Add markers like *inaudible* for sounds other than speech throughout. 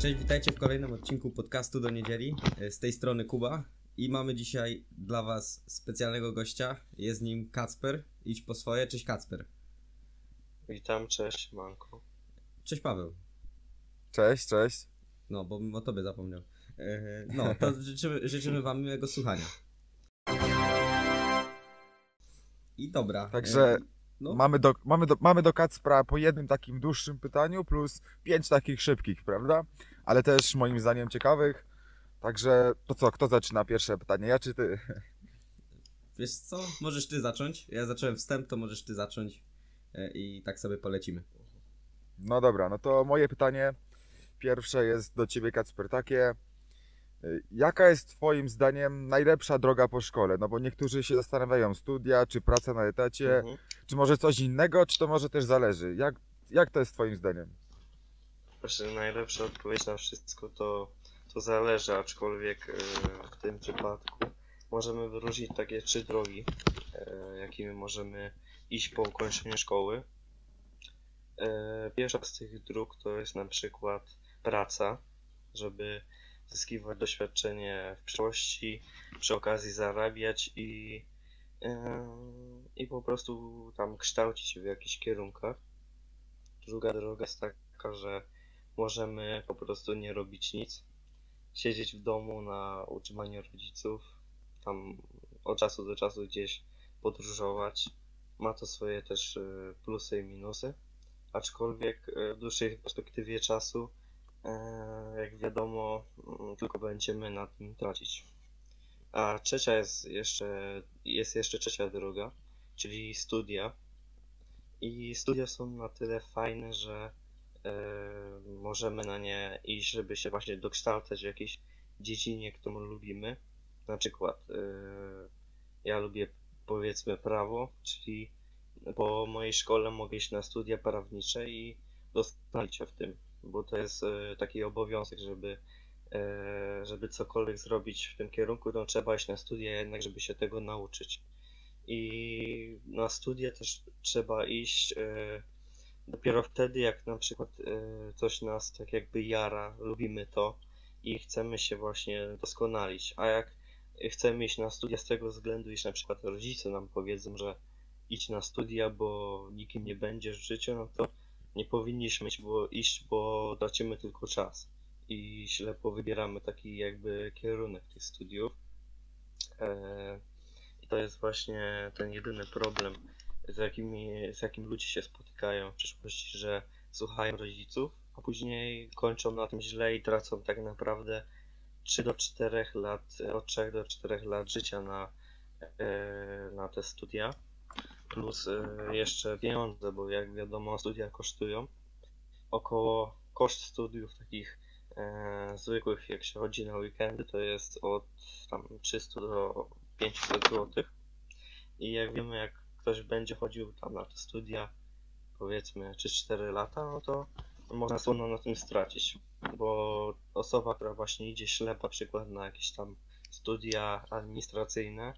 Cześć, witajcie w kolejnym odcinku podcastu do niedzieli. Z tej strony Kuba i mamy dzisiaj dla Was specjalnego gościa. Jest nim Kacper. Idź po swoje. Cześć Kacper. Witam, cześć Manko. Cześć Paweł. Cześć, cześć. No, bo o tobie zapomniał. E, No, to *laughs* życzymy, życzymy Wam miłego słuchania. I dobra. Także e, no. mamy, do, mamy, do, mamy do Kacpra po jednym takim dłuższym pytaniu plus pięć takich szybkich, prawda? Ale też moim zdaniem ciekawych. Także to co, kto zaczyna pierwsze pytanie? Ja czy ty? Wiesz co? Możesz ty zacząć. Ja zacząłem wstęp, to możesz ty zacząć. E, I tak sobie polecimy. No dobra, no to moje pytanie pierwsze jest do ciebie Kacper takie. Y, Jaka jest twoim zdaniem najlepsza droga po szkole? No bo niektórzy się zastanawiają, studia, czy praca na etacie, Mhm. czy może coś innego, czy to może też zależy? Jak, jak to jest twoim zdaniem? Właśnie najlepsza odpowiedź na wszystko to, to zależy, aczkolwiek e, w tym przypadku możemy wyróżnić takie trzy drogi, e, jakimi możemy iść po ukończeniu szkoły. E, Pierwsza z tych dróg to jest na przykład praca, żeby zyskiwać doświadczenie w przyszłości, przy okazji zarabiać i, i po prostu tam kształcić się w jakichś kierunkach. Druga droga jest taka, że możemy po prostu nie robić nic, siedzieć w domu na utrzymaniu rodziców, tam od czasu do czasu gdzieś podróżować. Ma to swoje też e, plusy i minusy, aczkolwiek e, w dłuższej perspektywie czasu, e, jak wiadomo, mm, tylko będziemy na tym tracić. A trzecia jest jeszcze, jest jeszcze trzecia droga, czyli studia. I studia są na tyle fajne, że możemy na nie iść, żeby się właśnie dokształcać w jakiejś dziedzinie, którą lubimy. Na przykład e, ja lubię powiedzmy prawo, czyli po mojej szkole mogę iść na studia prawnicze i doskonalić się w tym, bo to jest e, taki obowiązek, żeby żeby cokolwiek zrobić w tym kierunku, to trzeba iść na studia jednak, żeby się tego nauczyć. I na studia też trzeba iść dopiero wtedy, jak na przykład e, coś nas tak jakby jara, lubimy to i chcemy się właśnie doskonalić. A jak chcemy iść na studia z tego względu, iż na przykład rodzice nam powiedzą, że idź na studia, bo nikim nie będziesz w życiu, no to nie powinniśmy iść, bo, iść, bo tracimy tylko czas i ślepo wybieramy taki jakby kierunek tych studiów. E, I to jest właśnie ten jedyny problem, z, jakimi, z jakim ludzie się spotykają w przyszłości, że słuchają rodziców, a później kończą na tym źle i tracą tak naprawdę 3 do 4 lat, od 3 do 4 lat życia na, e, na te studia. Plus e, jeszcze pieniądze, bo jak wiadomo studia kosztują. Około koszt studiów takich e, zwykłych, jak się chodzi na weekendy, to jest od tam 300 do 500 zł. I jak wiemy, jak ktoś będzie chodził tam na te studia, powiedzmy 3-4 lata, no to można słono na tym stracić. Bo osoba, która właśnie idzie ślepa, przykład na jakieś tam studia administracyjne,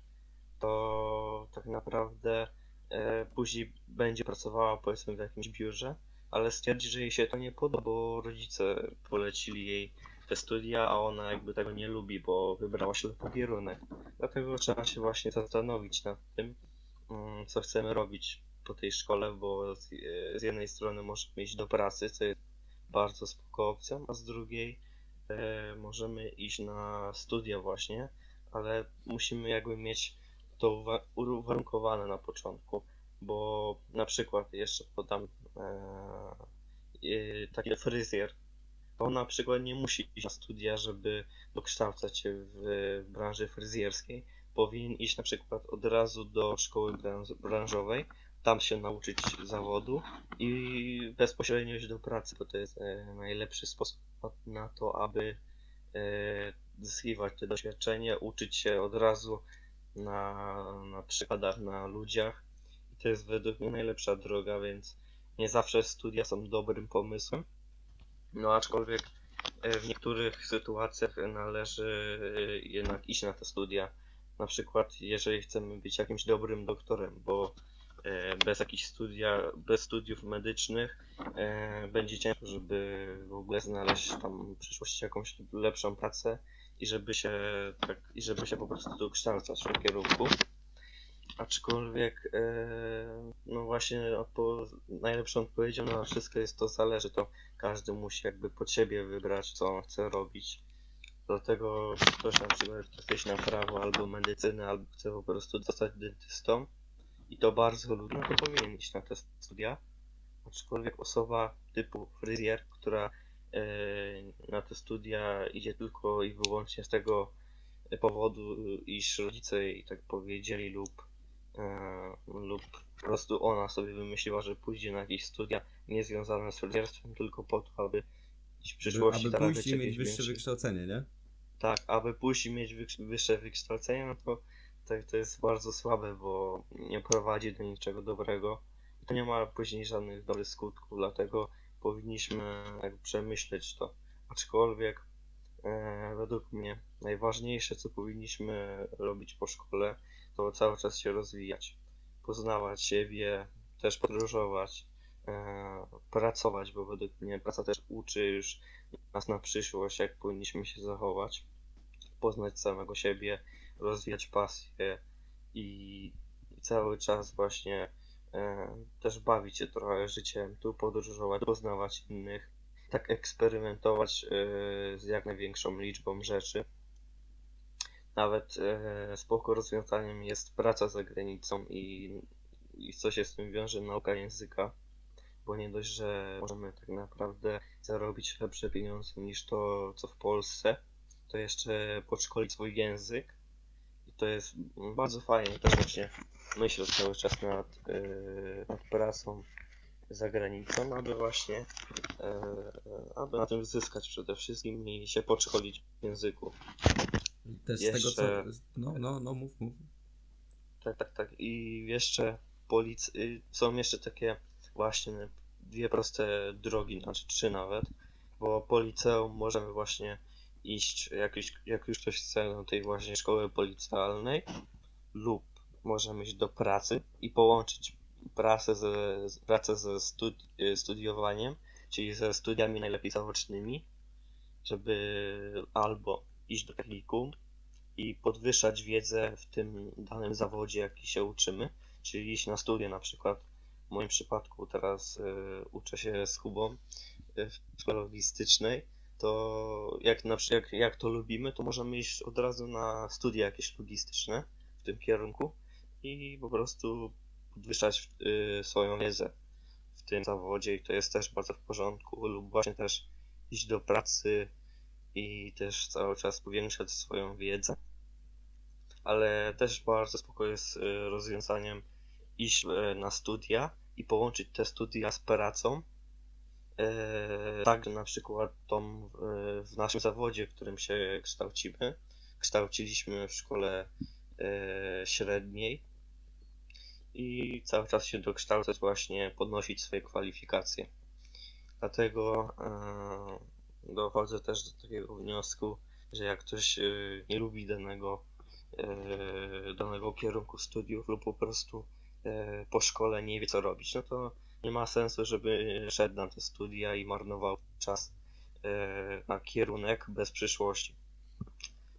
to tak naprawdę e, później będzie pracowała powiedzmy w jakimś biurze, ale stwierdzi, że jej się to nie podoba, bo rodzice polecili jej te studia, a ona jakby tego nie lubi, bo wybrała ślepy kierunek. Dlatego trzeba się właśnie zastanowić nad tym, co chcemy robić po tej szkole, bo z, e, jednej strony możemy iść do pracy, co jest bardzo spoko opcją, a z drugiej e, możemy iść na studia właśnie, ale musimy jakby mieć to uwa- uwarunkowane na początku, bo na przykład jeszcze podam e, e, taki fryzjer, on na przykład nie musi iść na studia, żeby dokształcać się w branży fryzjerskiej. Powinien iść na przykład od razu do szkoły branż- branżowej, tam się nauczyć zawodu i bezpośrednio iść do pracy, bo to jest e, najlepszy sposób na to, aby e, zyskiwać te doświadczenie, uczyć się od razu na, na przykładach, na ludziach. I to jest według mnie najlepsza droga, więc nie zawsze studia są dobrym pomysłem. No aczkolwiek e, w niektórych sytuacjach należy jednak iść na te studia. Na przykład jeżeli chcemy być jakimś dobrym doktorem, bo e, bez jakichś studia, bez studiów medycznych e, będzie ciężko, żeby w ogóle znaleźć tam w przyszłości jakąś lepszą pracę i żeby się tak, i żeby się po prostu dokształcać w tym kierunku. Aczkolwiek, e, no właśnie odpo najlepszą odpowiedzią na wszystko jest to zależy, to każdy musi jakby pod siebie wybrać, co on chce robić. Dlatego ktoś na przykład chce na prawo albo medycynę, albo chce po prostu zostać dentystą i to bardzo lubi, no to powinien iść na te studia. Aczkolwiek osoba typu fryzjer, która e, na te studia idzie tylko i wyłącznie z tego powodu, iż rodzice jej tak powiedzieli lub e, lub po prostu ona sobie wymyśliła, że pójdzie na jakieś studia niezwiązane z fryzjerstwem tylko po to, aby w przyszłości aby zarabiać pójść i mieć wyższe większe- wykształcenie, nie? tak, aby i mieć wyższe wykształcenie, no to, to, to jest bardzo słabe, bo nie prowadzi do niczego dobrego. I to nie ma później żadnych dobrych skutków, dlatego powinniśmy jakby przemyśleć to. Aczkolwiek e, według mnie najważniejsze, co powinniśmy robić po szkole, to cały czas się rozwijać, poznawać siebie, też podróżować, pracować, bo według mnie praca też uczy już nas na przyszłość, jak powinniśmy się zachować, poznać samego siebie, rozwijać pasję i, cały czas właśnie e, też bawić się trochę życiem, tu podróżować, poznawać innych, tak eksperymentować e, z jak największą liczbą rzeczy. Nawet e, spoko rozwiązaniem jest praca za granicą i, i co się z tym wiąże, nauka języka bo nie dość, że możemy tak naprawdę zarobić lepsze pieniądze niż to, co w Polsce, to jeszcze podszkolić swój język i to jest bardzo fajnie. Też właśnie myślę cały czas nad, yy, nad pracą za granicą, aby właśnie yy, aby na tym zyskać przede wszystkim i się podszkolić w języku. I Też z tego co... Jeszcze- No, no, no, mów, mów. Tak, tak, tak. I jeszcze polic... y, są jeszcze takie właśnie dwie proste drogi, znaczy trzy nawet, bo po liceum możemy właśnie iść, jak już, jak już ktoś chce do tej właśnie szkoły policjalnej, lub możemy iść do pracy i połączyć pracę ze, pracę ze studi studiowaniem, czyli ze studiami najlepiej zaocznymi, żeby albo iść do technikum i podwyższać wiedzę w tym danym zawodzie, jaki się uczymy, czyli iść na studia na przykład. W moim przypadku teraz y, uczę się z Kubą y, w logistycznej, to jak, na, jak, jak to lubimy, to możemy iść od razu na studia jakieś logistyczne w tym kierunku i po prostu podwyższać y, swoją wiedzę w tym zawodzie i to jest też bardzo w porządku lub właśnie też iść do pracy i też cały czas powiększać swoją wiedzę. Ale też bardzo spoko jest y, rozwiązaniem iść e, na studia i połączyć te studia z pracą. E, Tak, że na przykład tą e, w naszym zawodzie, w którym się kształcimy, kształciliśmy w szkole e, średniej i cały czas się dokształcać właśnie, podnosić swoje kwalifikacje. Dlatego e, dochodzę też do takiego wniosku, że jak ktoś nie lubi danego, danego kierunku studiów lub po prostu po szkole nie wie co robić, no to nie ma sensu, żeby szedł na te studia i marnował czas e, na kierunek bez przyszłości.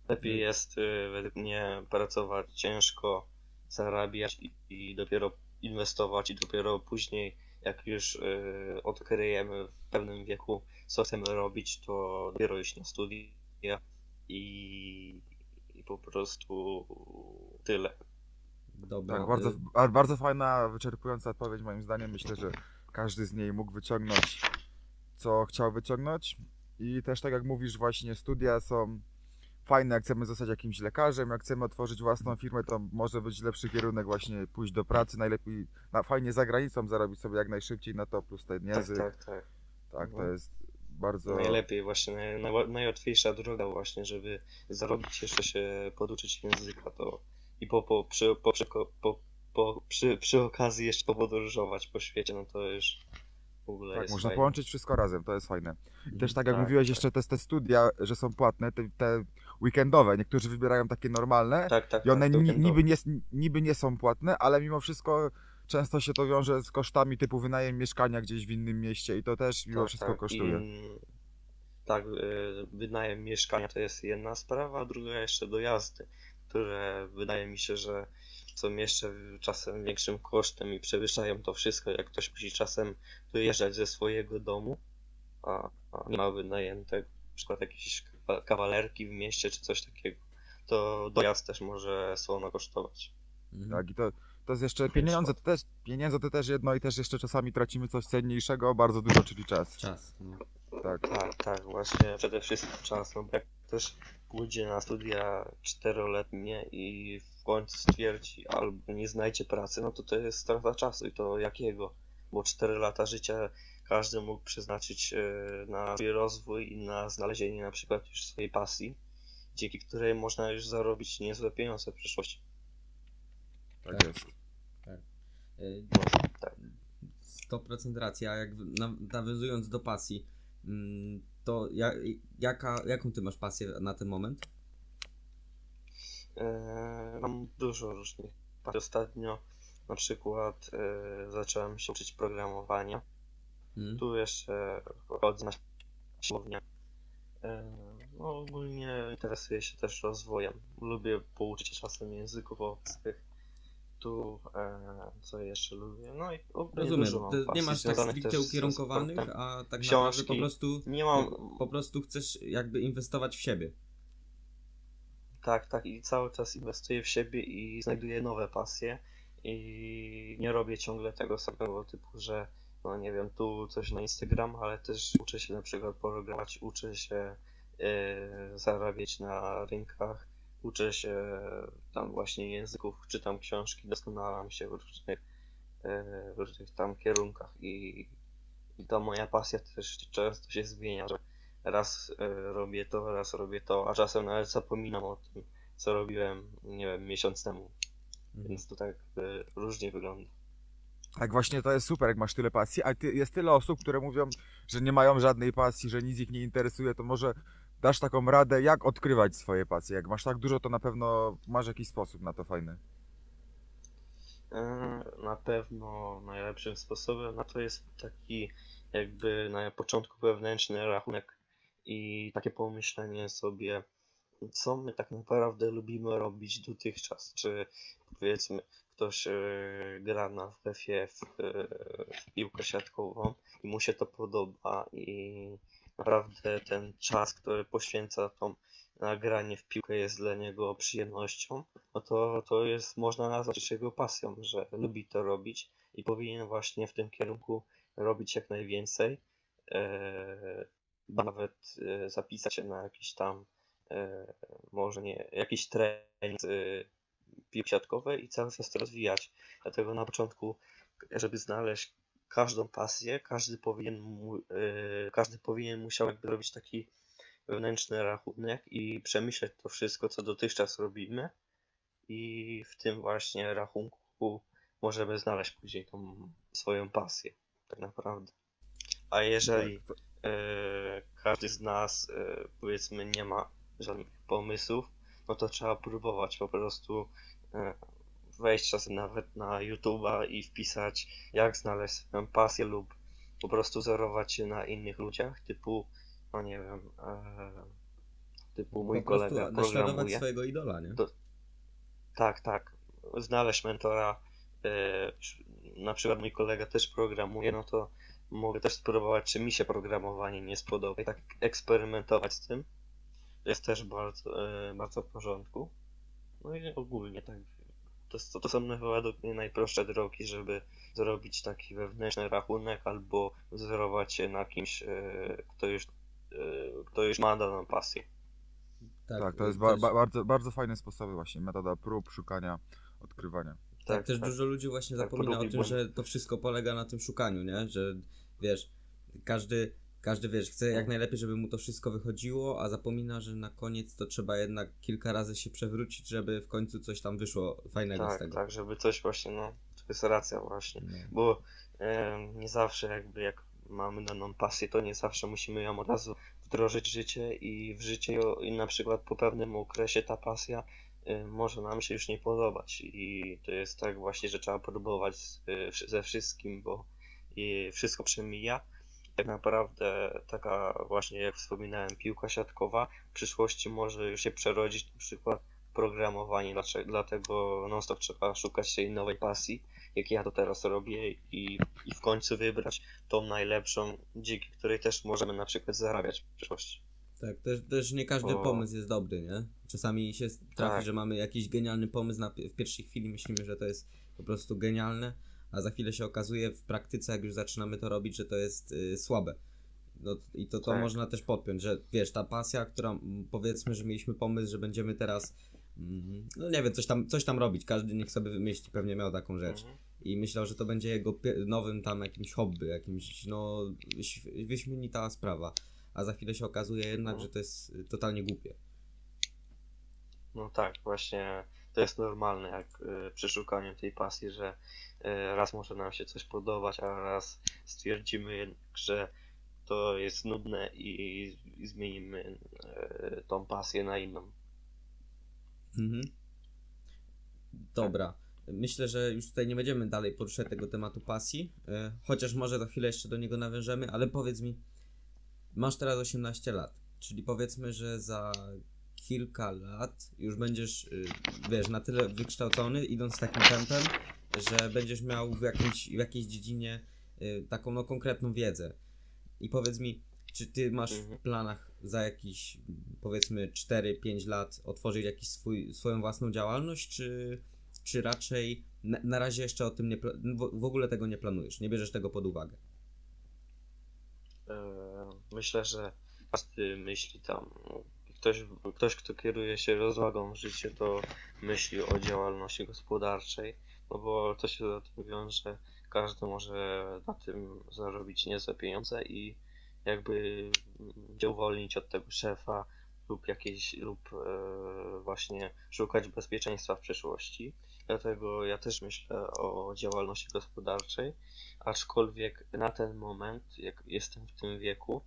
Lepiej jest e, według mnie pracować ciężko, zarabiać i, i dopiero inwestować i dopiero później jak już e, odkryjemy w pewnym wieku co chcemy robić, to dopiero iść na studia i, i po prostu tyle. Dobra. Tak, bardzo, y, bardzo fajna, wyczerpująca odpowiedź moim zdaniem. Myślę, że każdy z niej mógł wyciągnąć, co chciał wyciągnąć. I też tak jak mówisz, właśnie studia są fajne, jak chcemy zostać jakimś lekarzem, jak chcemy otworzyć własną firmę, to może być lepszy kierunek właśnie pójść do pracy, najlepiej na, fajnie za granicą zarobić sobie jak najszybciej na to, plus ten Tak, język. Tak, tak, tak. to Mhm. jest bardzo... Najlepiej właśnie, naj, naj, najłatwiejsza droga właśnie, żeby zarobić jeszcze się poduczyć języka to i po, po, przy, po, po, po, przy, przy okazji jeszcze popodróżować po świecie, no to już w ogóle Tak, jest można fajnie. połączyć wszystko razem, to jest fajne. I też tak jak Tak, mówiłeś, tak. jeszcze te, te studia, że są płatne, te, te weekendowe, niektórzy wybierają takie normalne, Tak, tak, I one tak, ni, niby, nie, niby nie są płatne, ale mimo wszystko często się to wiąże z kosztami typu wynajem mieszkania gdzieś w innym mieście i to też mimo Tak, wszystko tak. kosztuje. I, tak, y, wynajem mieszkania to jest jedna sprawa, a druga jeszcze dojazdy, które wydaje mi się, że są jeszcze czasem większym kosztem i przewyższają to wszystko, jak ktoś musi czasem wyjeżdżać ze swojego domu, a, a nie ma wynajętego, na przykład jakieś kawa- kawalerki w mieście czy coś takiego, to dojazd też może słono kosztować. Mhm. Tak, i to, to jest jeszcze pieniądze, to też, pieniądze to też jedno i też jeszcze czasami tracimy coś cenniejszego, bardzo dużo, czyli czas. Czas. No. Tak. Tak, tak, właśnie przede wszystkim czas, no bo jak ktoś pójdzie na studia czteroletnie i w końcu stwierdzi albo nie znajdzie pracy, no to to jest strata czasu i to jakiego? Bo 4 lata życia każdy mógł przeznaczyć e, na swój rozwój i na znalezienie na przykład już swojej pasji, dzięki której można już zarobić niezłe pieniądze w przyszłości. Tak Tak. jest. No, tak. 100% racja. Jak w- na- nawiązując do pasji, mm, to ja, jaka, jaką ty masz pasję na ten moment? E, mam dużo różnych pasji. Ostatnio na przykład e, zacząłem się uczyć programowania. Mm? Tu jeszcze chodzę na siłownię. E, No, ogólnie interesuję się też rozwojem. Lubię pouczyć się czasem języków obcych. Tu, e, co jeszcze lubię? No i Rozumiem. nie masz tak stricte ukierunkowanych, a tak naprawdę Książki. po prostu, Nie mam, po prostu chcesz jakby inwestować w siebie. tak, tak i cały czas inwestuję w siebie i znajduję nowe pasje i nie robię ciągle tego samego typu, że no nie wiem, tu coś na Instagram, ale też uczę się na przykład programować, uczę się e, zarabiać na rynkach, uczę się tam właśnie języków, czytam książki, doskonalam się w różnych, e, w różnych tam kierunkach i, i ta moja pasja też często się zmienia, że raz e, robię to, raz robię to, a czasem nawet zapominam o tym, co robiłem, nie wiem, miesiąc temu, Mhm. więc to tak e, różnie wygląda. Tak właśnie to jest super, jak masz tyle pasji, a ty, jest tyle osób, które mówią, że nie mają żadnej pasji, że nic ich nie interesuje, to może dasz taką radę, jak odkrywać swoje pasje. Jak masz tak dużo, to na pewno masz jakiś sposób na to fajny. E, Na pewno najlepszym sposobem na to jest taki jakby na początku wewnętrzny rachunek i takie pomyślenie sobie, co my tak naprawdę lubimy robić dotychczas. Czy powiedzmy ktoś e, gra na WF-ie w, e, piłkę siatkową i mu się to podoba i naprawdę ten czas, który poświęca tą na granie w piłkę jest dla niego przyjemnością, no to, to jest, można nazwać jego pasją, że lubi to robić i powinien właśnie w tym kierunku robić jak najwięcej. E, nawet e, zapisać się na jakiś tam, e, może nie, jakiś trening e, piłki siatkowej i cały czas to rozwijać. Dlatego na początku, żeby znaleźć każdą pasję, każdy powinien, mu, e, każdy powinien musiał jakby robić taki wewnętrzny rachunek i przemyśleć to wszystko, co dotychczas robimy i w tym właśnie rachunku możemy znaleźć później tą swoją pasję, tak naprawdę. A jeżeli Tak, e, każdy z nas e, powiedzmy nie ma żadnych pomysłów, no to trzeba próbować po prostu wejść czasem nawet na YouTube'a i wpisać jak znaleźć swoją pasję lub po prostu wzorować się na innych ludziach, typu no nie wiem, e, typu mój po kolega programuje. swojego idola, nie? Tak, tak. Znaleźć mentora. e, Na przykład mój kolega też programuje, no to mogę też spróbować, czy mi się programowanie nie spodoba i tak eksperymentować z tym. Jest też bardzo, e, bardzo w porządku. No i ogólnie tak. To, to, to są według mnie najprostsze drogi, żeby zrobić taki wewnętrzny rachunek albo wzorować się na kimś, e, kto już, e, kto już ma daną pasję. tak, to y, jest ba- też- ba- bardzo, bardzo fajny sposób właśnie, metoda prób, szukania, odkrywania. Tak, też dużo ludzi właśnie Tak, zapomina o tym, że to wszystko polega na tym szukaniu, nie? Że wiesz, każdy, każdy wiesz, chce jak najlepiej, żeby mu to wszystko wychodziło, a zapomina, że na koniec to trzeba jednak kilka razy się przewrócić, żeby w końcu coś tam wyszło fajnego z Tak, tego. tak, żeby coś właśnie, no, to jest racja właśnie. No. Bo e, nie zawsze jakby jak mamy daną pasję, to nie zawsze musimy ją od razu wdrożyć w życie i w życie i na przykład po pewnym okresie ta pasja może nam się już nie podobać i to jest tak właśnie, że trzeba próbować z- y, ze wszystkim, bo wszystko przemija. Tak naprawdę taka właśnie jak wspominałem piłka siatkowa w przyszłości może już się przerodzić na przykład w programowanie, dlaczego- dlatego non stop trzeba szukać tej nowej pasji, jak ja to teraz robię i, i w końcu wybrać tą najlepszą, dzięki której też możemy na przykład zarabiać w przyszłości. Tak, też, też nie każdy O. pomysł jest dobry, nie? Czasami się trafi, Tak. że mamy jakiś genialny pomysł na, w pierwszej chwili, myślimy, że to jest po prostu genialne, a za chwilę się okazuje w praktyce, jak już zaczynamy to robić, że to jest y, słabe. No, I to, to Tak. można też podpiąć, że wiesz, ta pasja, która powiedzmy, że mieliśmy pomysł, że będziemy teraz, mm, no nie wiem, coś tam, coś tam robić, każdy niech sobie wymyśli, pewnie miał taką rzecz. Mhm. I myślał, że to będzie jego nowym tam jakimś hobby, jakimś, no, wyśmienita sprawa. A za chwilę się okazuje jednak, No. że to jest y, totalnie głupie. No tak, właśnie to jest normalne, jak y, przy szukaniu tej pasji, że y, raz może nam się coś podobać, a raz stwierdzimy że to jest nudne i, zmienimy y, tą pasję na inną. Mhm. Dobra. Myślę, że już tutaj nie będziemy dalej poruszać tego tematu pasji, chociaż może za chwilę jeszcze do niego nawiążemy, ale powiedz mi, masz teraz 18 lat, czyli powiedzmy, że za kilka lat już będziesz, y, wiesz, na tyle wykształcony, idąc takim tempem, że będziesz miał w, jakimś, w jakiejś dziedzinie y, taką no konkretną wiedzę. I powiedz mi, czy ty masz w Mhm. planach za jakiś, powiedzmy, 4-5 lat otworzyć jakiś swój, swoją własną działalność, czy, czy raczej na, na razie jeszcze o tym nie, w, ogóle tego nie planujesz, nie bierzesz tego pod uwagę? E, Myślę, że każdy myśli tam, ktoś, ktoś kto kieruje się rozwagą w życiu, to myśli o działalności gospodarczej, no bo to się za tym wiąże, każdy może na tym zarobić niezłe pieniądze i jakby się uwolnić od tego szefa lub jakieś, lub e, właśnie szukać bezpieczeństwa w przyszłości. Dlatego ja też myślę o działalności gospodarczej, aczkolwiek na ten moment, jak jestem w tym wieku,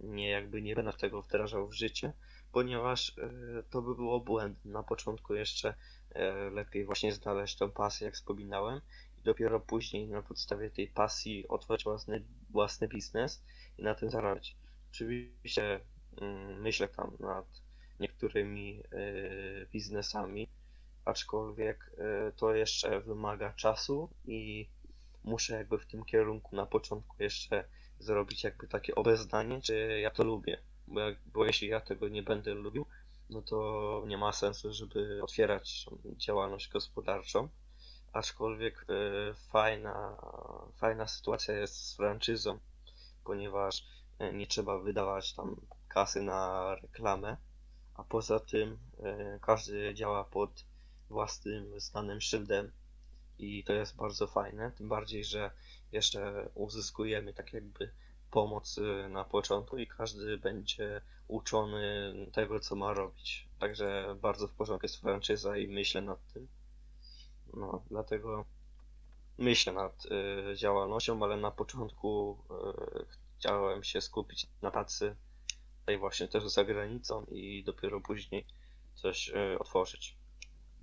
nie jakby nie będę tego wdrażał w życie, ponieważ e, to by było błędem. Na początku jeszcze e, lepiej właśnie znaleźć tą pasję, jak wspominałem, i dopiero później na podstawie tej pasji otworzyć własny, własny biznes i na tym zarabiać. Oczywiście myślę tam nad niektórymi biznesami, aczkolwiek to jeszcze wymaga czasu i muszę jakby w tym kierunku na początku jeszcze zrobić jakby takie obeznanie, czy ja to lubię. Bo, jak, bo jeśli ja tego nie będę lubił, no to nie ma sensu, żeby otwierać działalność gospodarczą. Aczkolwiek e, fajna, fajna sytuacja jest z franczyzą, ponieważ e, nie trzeba wydawać tam kasy na reklamę, a poza tym e, każdy działa pod własnym znanym szyldem i to jest bardzo fajne, tym bardziej, że jeszcze uzyskujemy tak jakby pomoc y, na początku i każdy będzie uczony tego, co ma robić. Także bardzo w porządku jest franczyza i myślę nad tym. No, dlatego myślę nad y, działalnością, ale na początku y, chciałem się skupić na pracy tutaj właśnie też za granicą i dopiero później coś y, otworzyć.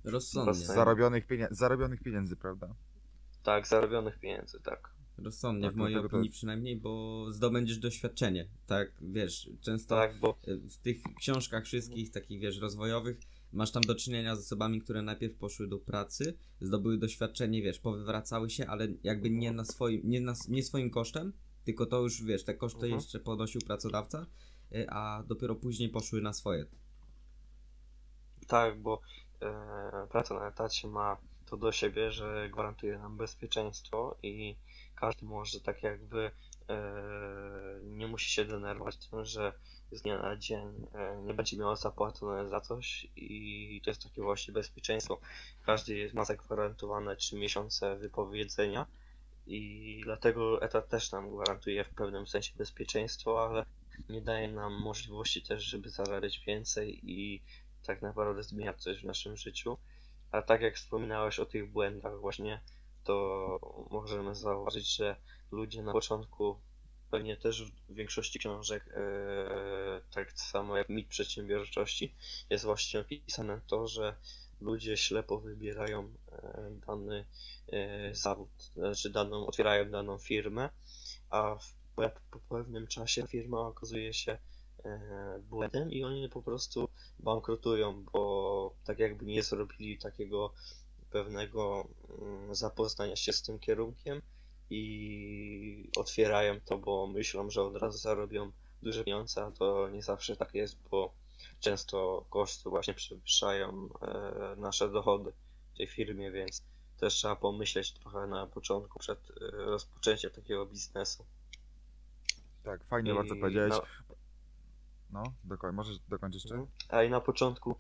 Rozsądnie. Zarobionych, pienie- zarobionych pieniędzy, prawda? Tak, zarobionych pieniędzy, tak. Rozsądnie, Tak, w mojej dlatego to- opinii przynajmniej, bo zdobędziesz doświadczenie. Tak, wiesz, często Tak, bo y, w tych książkach wszystkich takich, wiesz, rozwojowych masz tam do czynienia z osobami, które najpierw poszły do pracy, zdobyły doświadczenie, wiesz, powywracały się, ale jakby nie na swoim, nie, na, nie swoim kosztem, tylko to już, wiesz, te koszty Mhm. jeszcze ponosił pracodawca, y, a dopiero później poszły na swoje. Tak, bo e, praca na etacie ma to do siebie, że gwarantuje nam bezpieczeństwo i każdy może tak jakby e, nie musi się denerwować tym, że z dnia na dzień e, nie będzie miał zapłacone za coś i to jest takie właśnie bezpieczeństwo. Każdy ma zagwarantowane 3 miesiące wypowiedzenia i dlatego etat też nam gwarantuje w pewnym sensie bezpieczeństwo, ale nie daje nam możliwości też, żeby zarabiać więcej i tak naprawdę zmieniać coś w naszym życiu. A tak jak wspominałeś o tych błędach właśnie, to możemy zauważyć, że ludzie na początku pewnie też w większości książek, e, tak samo jak mit przedsiębiorczości, jest właśnie opisane to, że ludzie ślepo wybierają e, dany e, zawód, znaczy daną, otwierają daną firmę, a po pewnym czasie firma okazuje się błędem i oni po prostu bankrutują, bo tak jakby nie zrobili takiego pewnego mm, zapoznania się z tym kierunkiem i otwierają to, bo myślą, że od razu zarobią duże pieniądze, a to nie zawsze tak jest, bo często koszty właśnie przewyższają e, nasze dochody w tej firmie, więc też trzeba pomyśleć trochę na początku przed e, rozpoczęciem takiego biznesu. Tak, fajnie I bardzo powiedziałeś. na- No, dokoń, możesz dokończyć jeszcze? Mhm. A i na początku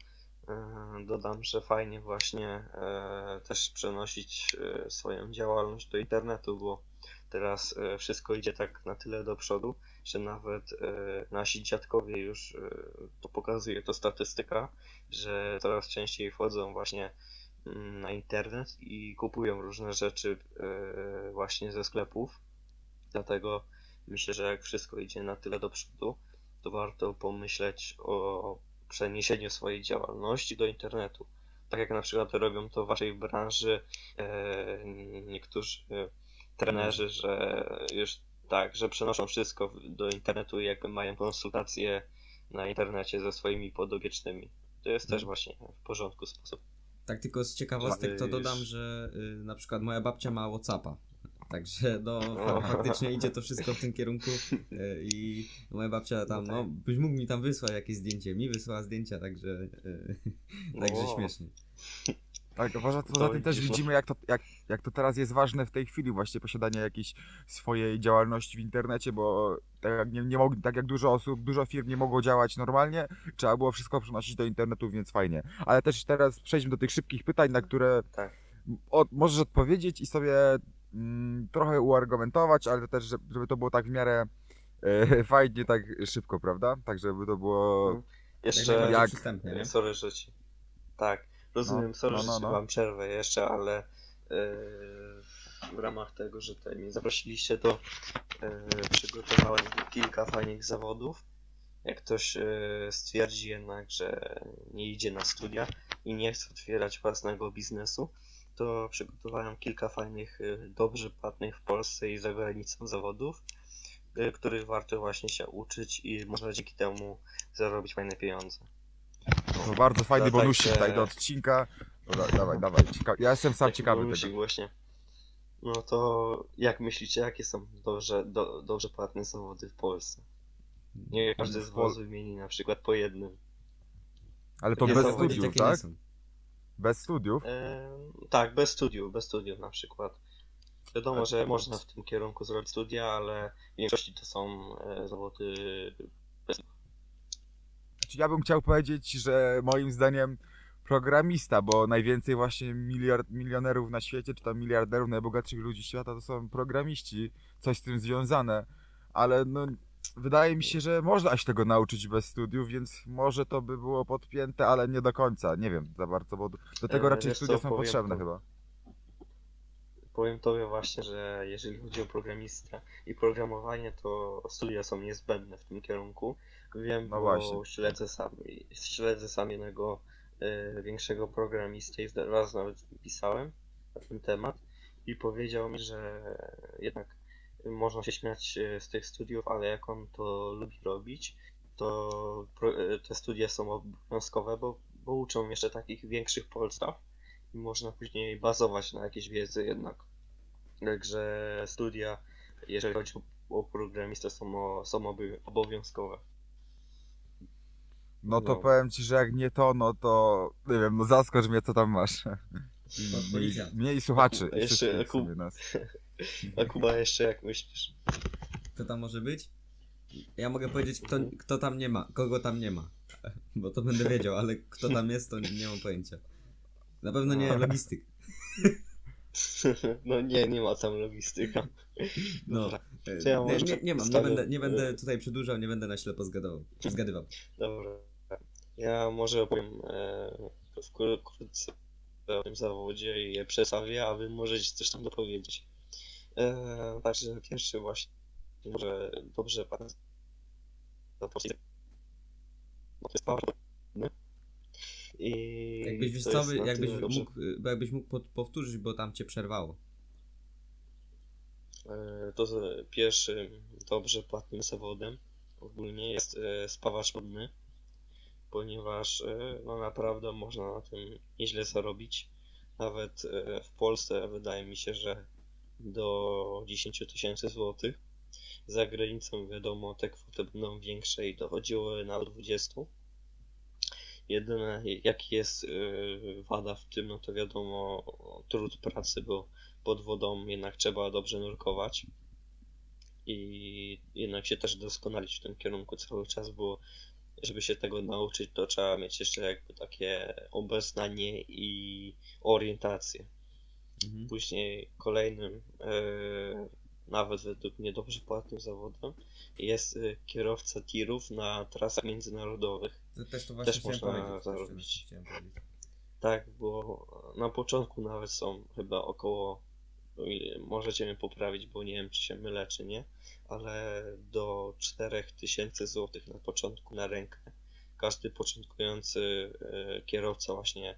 dodam, że fajnie właśnie e, też przenosić e, swoją działalność do internetu, bo teraz e, wszystko idzie tak na tyle do przodu, że nawet e, nasi dziadkowie już, e, to pokazuje to statystyka, że coraz częściej wchodzą właśnie mm, na internet i kupują różne rzeczy e, właśnie ze sklepów. Dlatego myślę, że jak wszystko idzie na tyle do przodu, to warto pomyśleć o przeniesieniu swojej działalności do internetu. Tak jak na przykład robią to w waszej branży e, niektórzy e, trenerzy, że już tak, że przenoszą wszystko do internetu i jakby mają konsultacje na internecie ze swoimi podopiecznymi. To jest też Mhm. właśnie w porządku sposób. Tak tylko z ciekawostek to dodam, że y, na przykład moja babcia ma Whatsappa. Także no faktycznie idzie to wszystko w tym kierunku y, i moja babcia tam, No no tak. byś mógł mi tam wysłać jakieś zdjęcie, mi wysłała zdjęcia, także y, także śmiesznie. Tak, poza, To poza tym też no. widzimy, jak to, jak, jak to teraz jest ważne w tej chwili, właśnie posiadanie jakiejś swojej działalności w internecie, bo tak jak, nie, nie mog, tak jak dużo osób, dużo firm nie mogło działać normalnie, trzeba było wszystko przenosić do internetu, więc fajnie. Ale też teraz przejdźmy do tych szybkich pytań, na które Tak. od, możesz odpowiedzieć i sobie trochę uargumentować, ale też, żeby, to było tak w miarę e, *laughs* fajnie, tak szybko, prawda? Tak, żeby to było... Mhm. Jak Jeszcze jak- nie? Sorry, że ci. Tak, rozumiem, No, sorry, no, no, że ci no. wam przerwę jeszcze, ale e, w ramach tego, że tutaj mnie zaprosiliście, to e, przygotowałem kilka fajnych zawodów. Jak ktoś stwierdzi jednak, że nie idzie na studia i nie chce otwierać własnego biznesu, to przygotowałem kilka fajnych, e, dobrze płatnych w Polsce i za granicą zawodów, e, których warto właśnie się uczyć i można dzięki temu zarobić fajne pieniądze. To bardzo fajny No, bonusik tutaj do odcinka. Dobra, dawaj, dawaj. Cieka... Ja jestem sam Taki ciekawy bonusik tego. właśnie. No to jak myślicie, jakie są dobrze, do, dobrze płatne zawody w Polsce? Nie każdy z was wymieni na przykład po jednym. Ale to bez studiów, tak? Bez studiów? Ehm, tak, bez studiów, bez studiów na przykład. Wiadomo, że można w tym kierunku zrobić studia, ale w większości to są e, zawody Znaczy, Ja bym chciał powiedzieć, że moim zdaniem programista, bo najwięcej właśnie miliard, milionerów na świecie, czy tam miliarderów, najbogatszych ludzi świata to są programiści, coś z tym związane, ale no wydaje mi się, że można się tego nauczyć bez studiów, więc może to by było podpięte, ale nie do końca, nie wiem za bardzo, bo do tego E, raczej wiesz studia co, są powiem potrzebne to- chyba. Powiem tobie właśnie, że jeżeli chodzi o programistę i programowanie, to studia są niezbędne w tym kierunku. Wiem, No bo właśnie. śledzę sam, śledzę sam jednego e, większego programistę i raz nawet pisałem na ten temat i powiedział mi, że jednak można się śmiać e, z tych studiów, ale jak on to lubi robić, to e, te studia są obowiązkowe, bo, bo uczą jeszcze takich większych podstaw i można później bazować na jakiejś wiedzy jednak. Także studia, jeżeli chodzi o, programistę, są, o, są obowiązkowe. No to No. powiem ci, że jak nie to, no to nie wiem, no zaskocz mnie co tam masz. Miej, Policja. miej słuchaczy. Jeszcze sumie nas. *laughs* A Kuba, jeszcze jak myślisz? Kto tam może być? Ja mogę powiedzieć, kto, kto tam nie ma, kogo tam nie ma. *laughs* Bo to będę wiedział, ale kto tam jest, to nie mam pojęcia. Na pewno nie logistyk. *laughs* No nie, nie ma tam logistyka. *laughs* No, e, ja nie, nie, nie mam, nie będę, nie będę tutaj przedłużał, nie będę na ślepo zgadywał. zgadywał. dobra. Ja może opowiem e, wkró- wkrótce o tym zawodzie i je przedstawię, a wy możecie coś tam dopowiedzieć. E, także pierwszy właśnie może dobrze pan zaprosić. Bo to jest bardzo. I Jakbyś, wiesz to co, jakbyś mógł, jakbyś mógł powtórzyć, bo tam cię przerwało. E, To pierwszym dobrze płatnym zawodem ogólnie jest e, spawacz wodny, ponieważ e, no naprawdę można na tym nieźle zarobić. Nawet e, w Polsce wydaje mi się, że do 10 tysięcy złotych. Za granicą wiadomo te kwoty będą większe i dochodziły nawet 20. Jedyne jaki jest e, wada w tym, no to wiadomo trud pracy, bo pod wodą jednak trzeba dobrze nurkować i jednak się też doskonalić w tym kierunku cały czas, bo żeby się tego nauczyć, to trzeba mieć jeszcze jakby takie obeznanie i orientację. Mhm. Później kolejnym, e, nawet według mnie dobrze płatnym zawodem, jest e, kierowca tirów na trasach międzynarodowych. To też to właśnie Też można zarobić. Tak, bo na początku nawet są chyba około, możecie mnie poprawić, bo nie wiem czy się mylę czy nie, ale do 4000 zł na początku na rękę. Każdy początkujący e, kierowca właśnie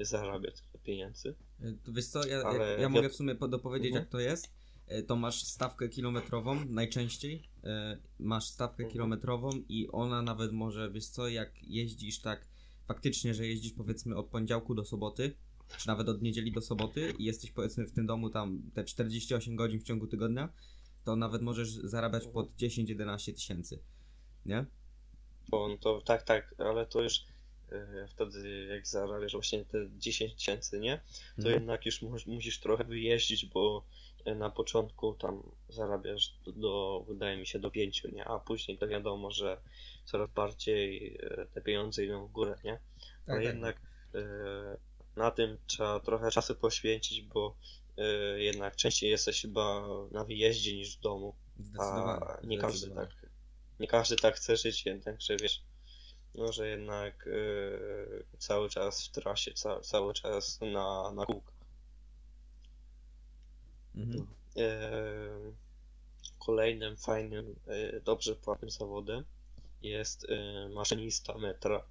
zarabia pieniędzy. Y, To wiesz co, ja, Ale ja wiat- mogę w sumie po- dopowiedzieć Mhm. jak to jest. Y, To masz stawkę kilometrową najczęściej. y, Masz stawkę Mhm. kilometrową i ona nawet może, wiesz co, jak jeździsz tak faktycznie, że jeździsz powiedzmy od poniedziałku do soboty, czy nawet od niedzieli do soboty i jesteś powiedzmy w tym domu tam te 48 godzin w ciągu tygodnia, to nawet możesz zarabiać Mhm. pod 10-11 tysięcy. Nie? Bo no to tak, tak, ale to już e, wtedy jak zarabiasz właśnie te 10 tysięcy, nie? to Mhm. jednak już mus- musisz trochę wyjeździć, bo e, na początku tam zarabiasz do, do wydaje mi się, do pięciu, nie? A później to wiadomo, że coraz bardziej e, te pieniądze idą w górę, nie? Tak, Ale jednak e, na tym trzeba trochę czasu poświęcić, bo e, jednak częściej jesteś chyba na wyjeździe niż w domu, a nie każdy tak, nie każdy tak chce żyć, jednakże wiesz, no, że jednak e, cały czas w trasie, ca, cały czas na, na kółkach. Mhm. E, Kolejnym fajnym, e, dobrze płatnym zawodem jest e, maszynista metra.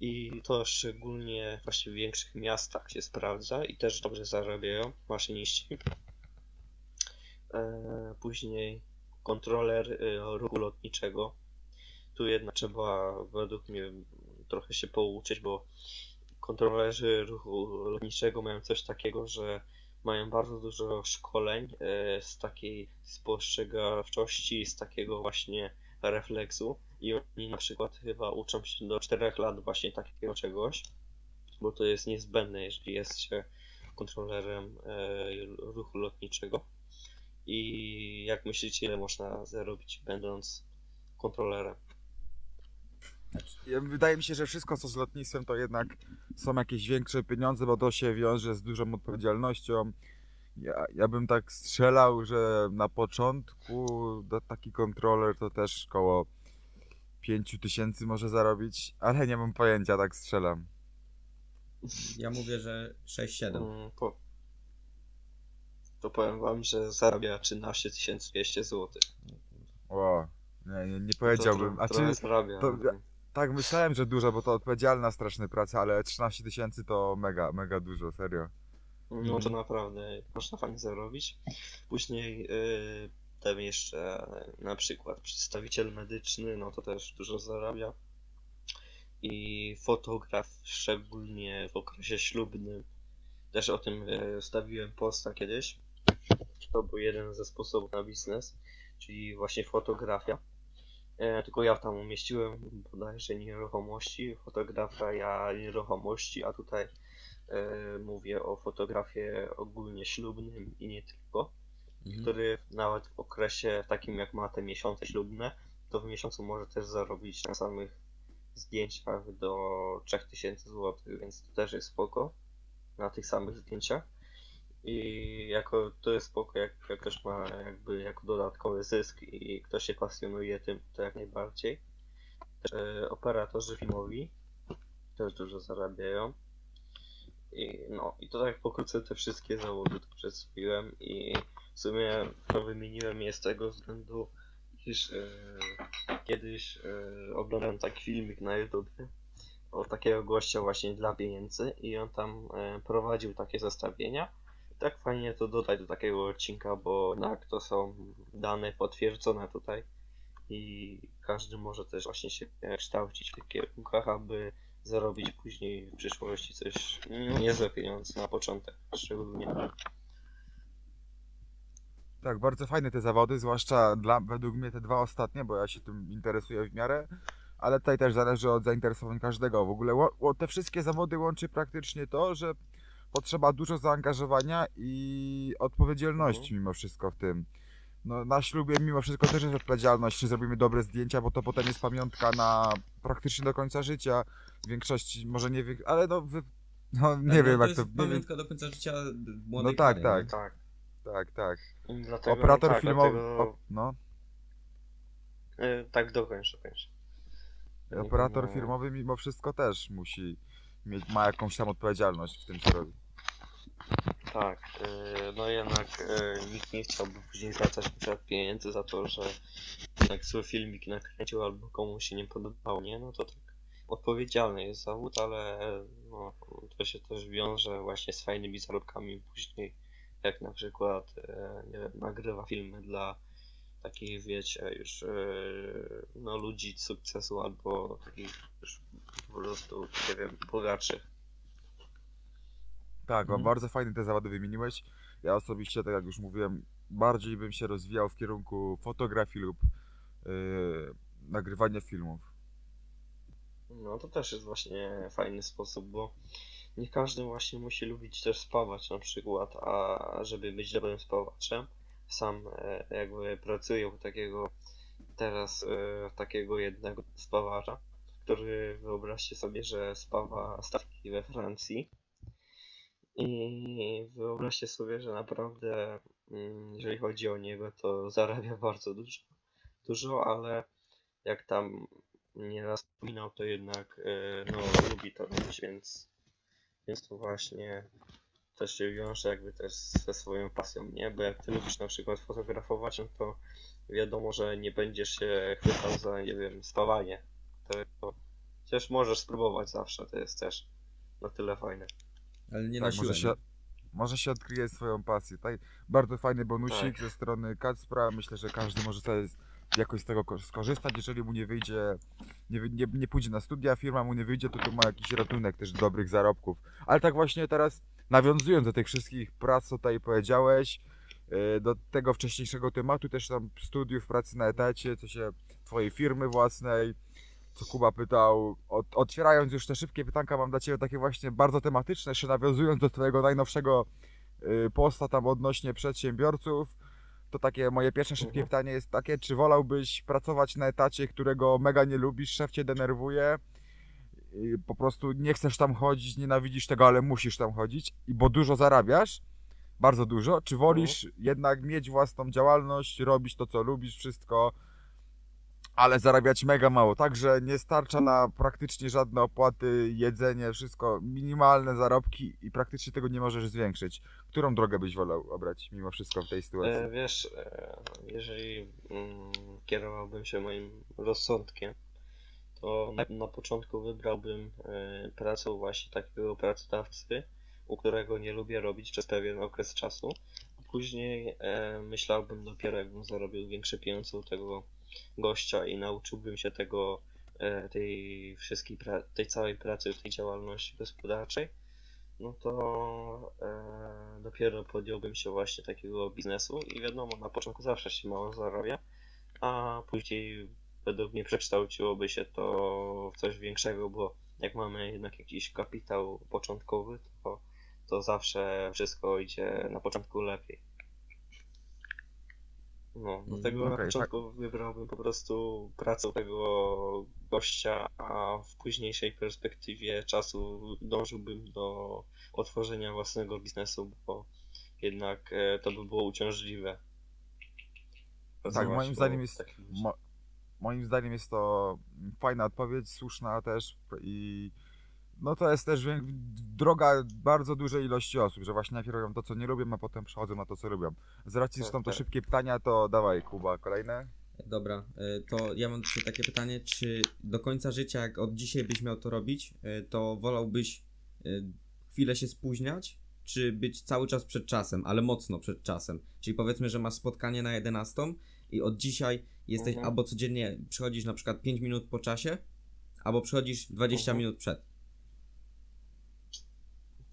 I to szczególnie właśnie w większych miastach się sprawdza i też dobrze zarabiają maszyniści. Później kontroler ruchu lotniczego. Tu jednak trzeba według mnie trochę się pouczyć, bo kontrolerzy ruchu lotniczego mają coś takiego, że mają bardzo dużo szkoleń e, z takiej spostrzegawczości, z takiego właśnie refleksu i oni na przykład chyba uczą się do 4 lat właśnie takiego czegoś, bo to jest niezbędne, jeżeli jest się kontrolerem e, ruchu lotniczego. I jak myślicie, ile można zarobić będąc kontrolerem? Wydaje mi się, że wszystko co z lotnictwem to jednak są jakieś większe pieniądze, bo to się wiąże z dużą odpowiedzialnością. Ja, ja bym tak strzelał, że na początku do taki kontroler to też koło 5 tysięcy może zarobić, ale nie mam pojęcia, tak strzelam. Ja mówię, że 6-7. Mm, Po... To powiem wam, że zarabia 13 200 zł. O, nie, nie, nie powiedziałbym. A czy zarabia. to- tak myślałem, że dużo, bo to odpowiedzialna strasznie praca, ale 13 tysięcy to mega, mega dużo, serio. No to naprawdę można fajnie zarobić. Później yy, tam jeszcze na przykład przedstawiciel medyczny, no to też dużo zarabia. I fotograf, szczególnie w okresie ślubnym. Też o tym yy, stawiłem posta kiedyś. To był jeden ze sposobów na biznes, czyli właśnie fotografia. E, tylko ja tam umieściłem bodajże nieruchomości, fotografia nieruchomości, a tutaj e, mówię o fotografie ogólnie ślubnym i nie tylko, Mhm. który nawet w okresie takim jak ma te miesiące ślubne, to w miesiącu może też zarobić na samych zdjęciach do 3000 zł, więc to też jest spoko na tych samych zdjęciach. I jako to jest spoko, jak, jak ktoś ma jakby jako dodatkowy zysk i ktoś się pasjonuje tym, to jak najbardziej. E, operatorzy filmowi też dużo zarabiają. I, no, i to tak pokrótce te wszystkie zawody tu przedstawiłem i W sumie to wymieniłem je z tego względu, iż e, kiedyś e, oglądałem taki filmik na YouTube o takiego gościa właśnie dla pieniędzy i on tam e, prowadził takie zestawienia. Tak fajnie to dodać do takiego odcinka, bo tak, to są dane potwierdzone tutaj i każdy może też właśnie się kształcić w tych kierunkach, aby zarobić później w przyszłości coś niezłe pieniądze na początek szczególnie. Tak, bardzo fajne te zawody, zwłaszcza dla, według mnie te dwa ostatnie, bo ja się tym interesuję w miarę, ale tutaj też zależy od zainteresowań każdego. W ogóle te wszystkie zawody łączy praktycznie to, że potrzeba dużo zaangażowania i odpowiedzialności mimo wszystko w tym. No, na ślubie mimo wszystko też jest odpowiedzialność, czy zrobimy dobre zdjęcia, bo to potem jest pamiątka na praktycznie do końca życia. W większości, może nie wie, ale no, wy, no nie Ale wiem to jak to... pamiątka do końca życia młodej No tak, pary, tak. nie? Tak. tak, tak. I Dlatego, Operator tak, filmowy, Dlatego, o, no. e, tak, dokończę, dokończę. Operator No, firmowy mimo wszystko też musi mieć, ma jakąś tam odpowiedzialność w tym, co robi. Tak, e, no jednak e, nikt nie chciałby później zwracać na pieniędzy za to, że jednak zły filmik nakręcił albo komuś się nie podobało, nie? No to tak odpowiedzialny jest zawód, ale no, to się też wiąże właśnie z fajnymi zarobkami później, jak na przykład e, nie wiem, nagrywa filmy dla takich, wiecie, już no, ludzi sukcesu albo takich już po prostu, nie wiem, bogatszych. Tak, Mhm. bardzo fajne te zawody wymieniłeś. Ja osobiście, tak jak już mówiłem, bardziej bym się rozwijał w kierunku fotografii lub yy, nagrywania filmów. No to też jest właśnie fajny sposób, bo nie każdy właśnie musi lubić też spawać na przykład, a żeby być dobrym spawaczem, sam e, jakby pracuję u takiego teraz e, takiego jednego spawacza, który wyobraźcie sobie, że spawa statki we Francji i wyobraźcie sobie, że naprawdę mm, jeżeli chodzi o niego, to zarabia bardzo dużo, dużo, ale jak tam nieraz wspominał, to jednak e, no, lubi to robić, więc, więc to właśnie też się wiąże jakby też ze swoją pasją, nie? Bo jak ty lubisz na przykład fotografować, no to wiadomo, że nie będziesz się chwytał za, nie wiem, spawanie. To, to chociaż możesz spróbować zawsze, to jest też na tyle fajne. Ale nie tak, na siłę. może się, nie? może się odkryje swoją pasję. Tak, bardzo fajny bonusik Tak. ze strony Kacpra. Myślę, że każdy może sobie z- jakoś z tego ko- skorzystać. Jeżeli mu nie wyjdzie, nie, nie, nie pójdzie na studia, firma mu nie wyjdzie, to tu ma jakiś ratunek też dobrych zarobków. Ale tak właśnie teraz, nawiązując do tych wszystkich prac, co tutaj powiedziałeś, yy, do tego wcześniejszego tematu, też tam studiów, pracy na etacie, co się twojej firmy własnej, co Kuba pytał, od, otwierając już te szybkie pytanka, mam dla Ciebie takie właśnie bardzo tematyczne, jeszcze nawiązując do Twojego najnowszego y, posta tam odnośnie przedsiębiorców, to takie moje pierwsze szybkie Mhm. pytanie jest takie, czy wolałbyś pracować na etacie, którego mega nie lubisz, szef Cię denerwuje, y, po prostu nie chcesz tam chodzić, nienawidzisz tego, ale musisz tam chodzić, i bo dużo zarabiasz, bardzo dużo, czy wolisz jednak mieć własną działalność, robić to, co lubisz, wszystko, ale zarabiać mega mało, także nie starcza na praktycznie żadne opłaty, jedzenie, wszystko, minimalne zarobki i praktycznie tego nie możesz zwiększyć. Którą drogę byś wolał obrać mimo wszystko w tej sytuacji? E, wiesz, e, jeżeli mm, kierowałbym się moim rozsądkiem, to na, na początku wybrałbym e, pracę właśnie takiego pracodawcy, u którego nie lubię robić przez pewien okres czasu. A później myślałbym dopiero, jakbym zarobił większe pieniądze u tego gościa i nauczyłbym się tego, e, tej wszystkiej, tej całej pracy w tej działalności gospodarczej, no to e, dopiero podjąłbym się właśnie takiego biznesu i wiadomo, na początku zawsze się mało zarabia, a później według mnie przekształciłoby się to w coś większego, bo jak mamy jednak jakiś kapitał początkowy, to, to zawsze wszystko idzie na początku lepiej. No, dlatego okej, na tak. początku wybrałbym po prostu pracę tego gościa, a w późniejszej perspektywie czasu dążyłbym do otworzenia własnego biznesu, bo jednak e, to by było uciążliwe. Tak, moim zdaniem jest- Mo- moim zdaniem jest to fajna odpowiedź, słuszna też i no to jest też droga bardzo dużej ilości osób, że właśnie najpierw robią to, co nie lubią, a potem przechodzą na to, co lubią. Z racji, że Tak, są to tak. szybkie pytania, to dawaj Kuba, kolejne. Dobra, y, to ja mam dzisiaj takie pytanie, czy do końca życia, jak od dzisiaj byś miał to robić, y, to wolałbyś y, chwilę się spóźniać, czy być cały czas przed czasem, ale mocno przed czasem? Czyli powiedzmy, że masz spotkanie na 11 i od dzisiaj jesteś Mhm. albo codziennie przychodzisz na przykład 5 minut po czasie, albo przychodzisz 20 Mhm. minut przed.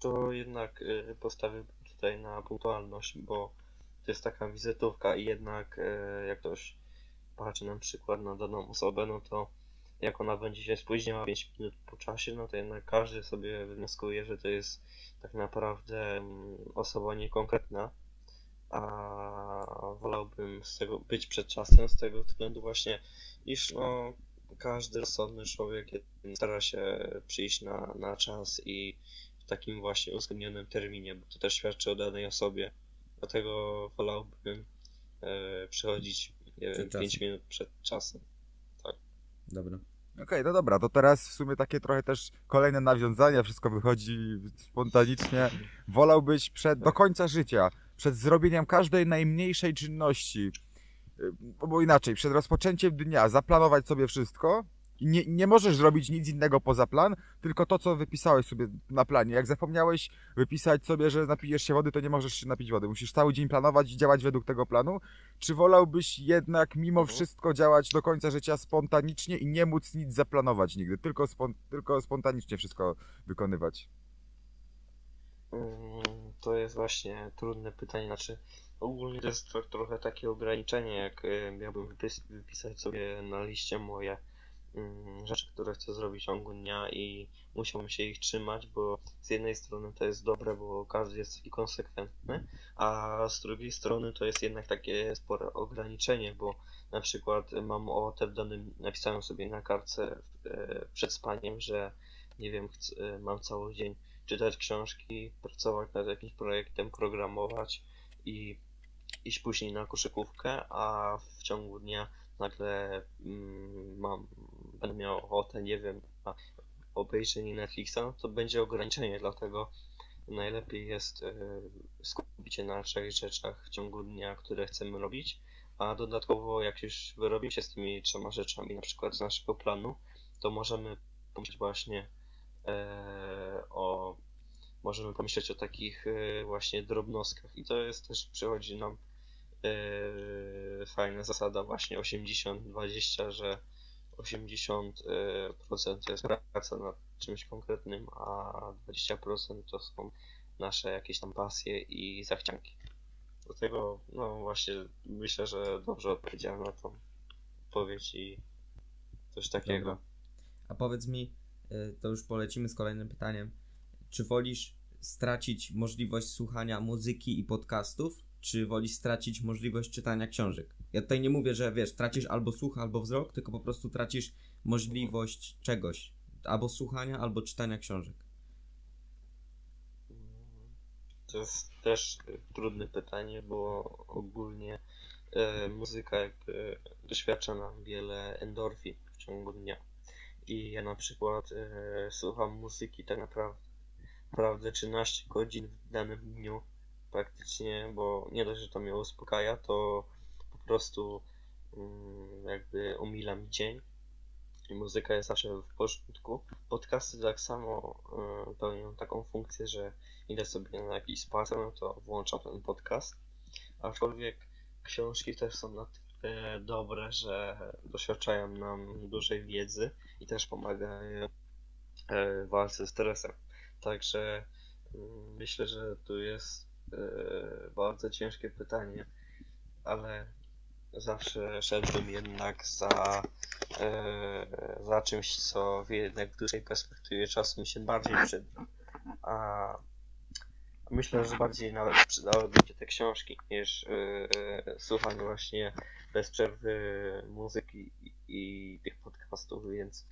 To jednak y, postawię tutaj na punktualność, bo to jest taka wizytówka i jednak y, jak ktoś patrzy na przykład na daną osobę, no to jak ona będzie się spóźniała 5 minut po czasie, no to jednak każdy sobie wnioskuje, że to jest tak naprawdę mm, osoba niekonkretna, a wolałbym z tego być przed czasem z tego względu właśnie, iż no każdy rozsądny człowiek stara się przyjść na, na czas i takim właśnie uzgodnionym terminie, bo to też świadczy o danej osobie. Dlatego wolałbym e, przychodzić nie wiem, Przed czasem. 5 minut przed czasem. Dobra. Okej, no dobra, to teraz w sumie takie trochę też kolejne nawiązania, wszystko wychodzi spontanicznie. Wolałbyś przed, do końca życia, przed zrobieniem każdej najmniejszej czynności, y, bo inaczej, przed rozpoczęciem dnia zaplanować sobie wszystko i nie, nie możesz zrobić nic innego poza plan, tylko to, co wypisałeś sobie na planie. Jak zapomniałeś wypisać sobie, że napijesz się wody, to nie możesz się napić wody. Musisz cały dzień planować i działać według tego planu. Czy wolałbyś jednak mimo Mhm. wszystko działać do końca życia spontanicznie i nie móc nic zaplanować nigdy, tylko, spon, tylko spontanicznie wszystko wykonywać? Mm, To jest właśnie trudne pytanie, znaczy ogólnie to jest tro, trochę takie ograniczenie, jak y, miałbym wypis, wypisać sobie na liście moje rzeczy, które chcę zrobić w ciągu dnia i musiałbym się ich trzymać, bo z jednej strony to jest dobre, bo każdy jest taki konsekwentny, a z drugiej strony to jest jednak takie spore ograniczenie, bo na przykład mam ochotę w danym, napisałem sobie na kartce e, przed spaniem, że nie wiem, chcę, mam cały dzień czytać książki, pracować nad jakimś projektem, programować i iść później na koszykówkę, a w ciągu dnia nagle mm, mam, będę miał ochotę, nie wiem, obejrzenie Netflixa, no to będzie ograniczenie, dlatego najlepiej jest e, skupić się na trzech rzeczach w ciągu dnia, które chcemy robić, a dodatkowo jak już wyrobi się z tymi trzema rzeczami, na przykład z naszego planu, to możemy pomyśleć właśnie e, o możemy pomyśleć o takich e, właśnie drobnostkach. I to jest też przychodzi nam e, fajna zasada właśnie 80-20, że 80% e, to jest praca nad czymś konkretnym, a 20% to są nasze jakieś tam pasje i zachcianki. Dlatego no właśnie myślę, że dobrze odpowiedziałem na tą odpowiedź i coś takiego. Dobra. A powiedz mi, y, to już polecimy z kolejnym pytaniem. Czy wolisz stracić możliwość słuchania muzyki i podcastów, czy wolisz stracić możliwość czytania książek? Ja tutaj nie mówię, że wiesz, tracisz albo słuch, albo wzrok, tylko po prostu tracisz możliwość czegoś. Albo słuchania, albo czytania książek. To jest też trudne pytanie, bo ogólnie e, muzyka jakby doświadcza nam wiele endorfin w ciągu dnia. I ja na przykład e, słucham muzyki tak naprawdę, naprawdę 13 godzin w danym dniu praktycznie, bo nie dość, że to mnie uspokaja, to prostu mm, jakby umila mi dzień i muzyka jest zawsze w porządku. Podcasty tak samo e, pełnią taką funkcję, że idę sobie na jakiś spacer, no to włączam ten podcast. Aczkolwiek książki też są na tyle dobre, że doświadczają nam dużej wiedzy i też pomagają e, w walce z stresem. Także mm, myślę, że tu jest e, bardzo ciężkie pytanie, ale zawsze szedłbym jednak za, e, za czymś, co w jednak dłuższej perspektywie czasu mi się bardziej przyda. A myślę, że bardziej nawet przydałyby się te książki niż e, słuchanie właśnie bez przerwy muzyki i, i tych podcastów, więc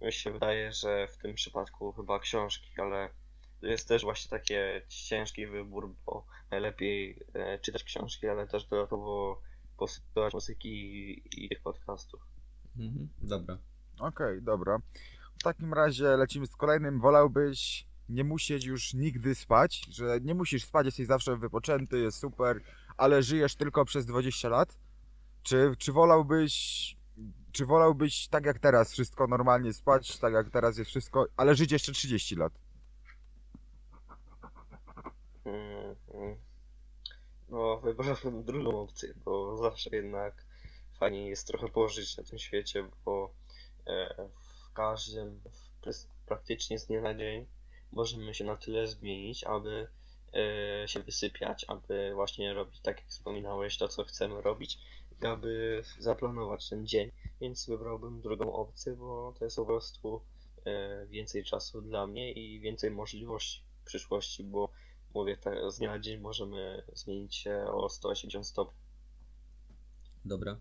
mi się wydaje, że w tym przypadku chyba książki, ale to jest też właśnie taki ciężki wybór, bo najlepiej e, czytać książki, ale też dodatkowo posłuchać muzyki i, i tych podcastów. Mhm, dobra. Okej, dobra. W takim razie lecimy z kolejnym. Wolałbyś nie musieć już nigdy spać, że nie musisz spać, jesteś zawsze wypoczęty, jest super, ale żyjesz tylko przez 20 lat? Czy, czy wolałbyś czy wolałbyś tak jak teraz wszystko normalnie spać, tak jak teraz jest wszystko, ale żyć jeszcze 30 lat? Mm, mm. No, wybrałem drugą opcję, bo zawsze jednak fajnie jest trochę pożyć na tym świecie, bo e, w każdym, w, praktycznie z dnia na dzień możemy się na tyle zmienić, aby e, się wysypiać, aby właśnie robić tak jak wspominałeś, to co chcemy robić aby zaplanować ten dzień. Więc wybrałbym drugą opcję, bo to jest po prostu e, więcej czasu dla mnie i więcej możliwości w przyszłości, bo mówię, tak, z dnia na dzień możemy zmienić się o 180 stopni. Dobra.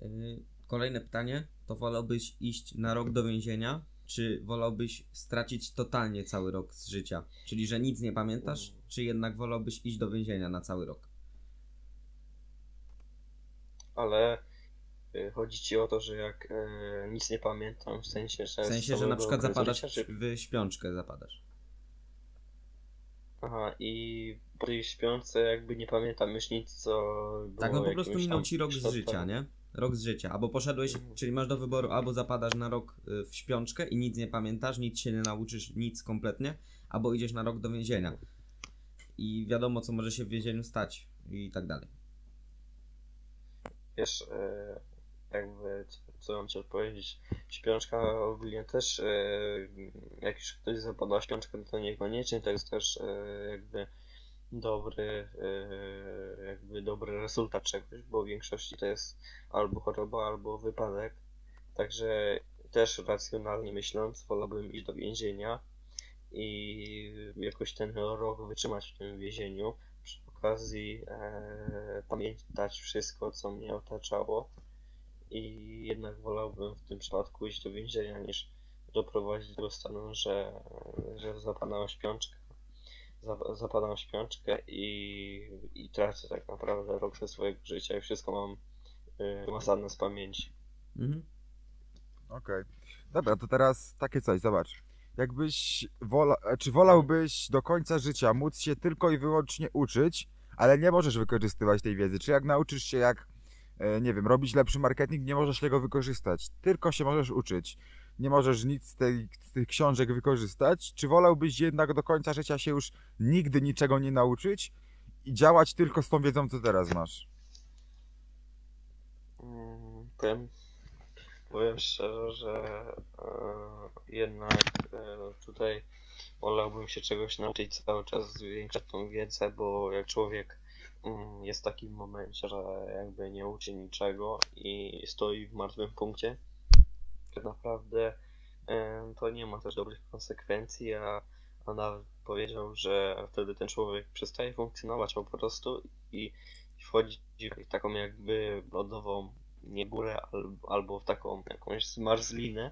Yy, Kolejne pytanie. To wolałbyś iść na rok do więzienia, czy wolałbyś stracić totalnie cały rok z życia? Czyli, że nic nie pamiętasz, czy jednak wolałbyś iść do więzienia na cały rok? Ale y, chodzi ci o to, że jak e, nic nie pamiętam, w sensie, że... W sensie, że na przykład zapadasz życia, czy- w śpiączkę zapadasz. Aha, i tej śpiące jakby nie pamiętam już nic, co było Tak, no po prostu minął ci rok z życia, nie? Rok z życia. Albo poszedłeś, Mhm. czyli masz do wyboru, albo zapadasz na rok y, w śpiączkę i nic nie pamiętasz, nic się nie nauczysz, nic kompletnie, albo idziesz na rok do więzienia. I wiadomo, co może się w więzieniu stać i tak dalej. Wiesz, e, jakby, co, mam ci odpowiedzieć, śpiączka ogólnie też, e, jak już ktoś zapada śpiączkę, to niekoniecznie to jest też e, jakby dobry, e, jakby dobry rezultat czegoś, bo w większości to jest albo choroba, albo wypadek. Także też racjonalnie myśląc, wolałbym iść do więzienia i jakoś ten rok wytrzymać w tym więzieniu. Przy okazji e, pamiętać wszystko, co mnie otaczało i jednak wolałbym w tym przypadku iść do więzienia niż doprowadzić do stanu, że, że zapadam w śpiączkę, zap- zapadam w śpiączkę i, i tracę tak naprawdę rok ze swojego życia i wszystko mam y, wymazane z pamięci. Mhm. Okej. Dobra, to teraz takie coś, zobacz. Jakbyś wola, czy wolałbyś do końca życia móc się tylko i wyłącznie uczyć, ale nie możesz wykorzystywać tej wiedzy? Czy jak nauczysz się jak, nie wiem, robić lepszy marketing, nie możesz tego wykorzystać? Tylko się możesz uczyć. Nie możesz nic z, tej, z tych książek wykorzystać? Czy wolałbyś jednak do końca życia się już nigdy niczego nie nauczyć i działać tylko z tą wiedzą, co teraz masz? Mm, Powiem, powiem szczerze, że e, jednak e, tutaj wolałbym się czegoś nauczyć cały czas, zwiększać tą wiedzę, bo jak człowiek jest w takim momencie, że jakby nie uczy niczego i stoi w martwym punkcie, tak naprawdę to nie ma też dobrych konsekwencji, a, a nawet powiedział, że wtedy ten człowiek przestaje funkcjonować po prostu i wchodzi w taką jakby lodową nie górę albo, w taką jakąś zmarzlinę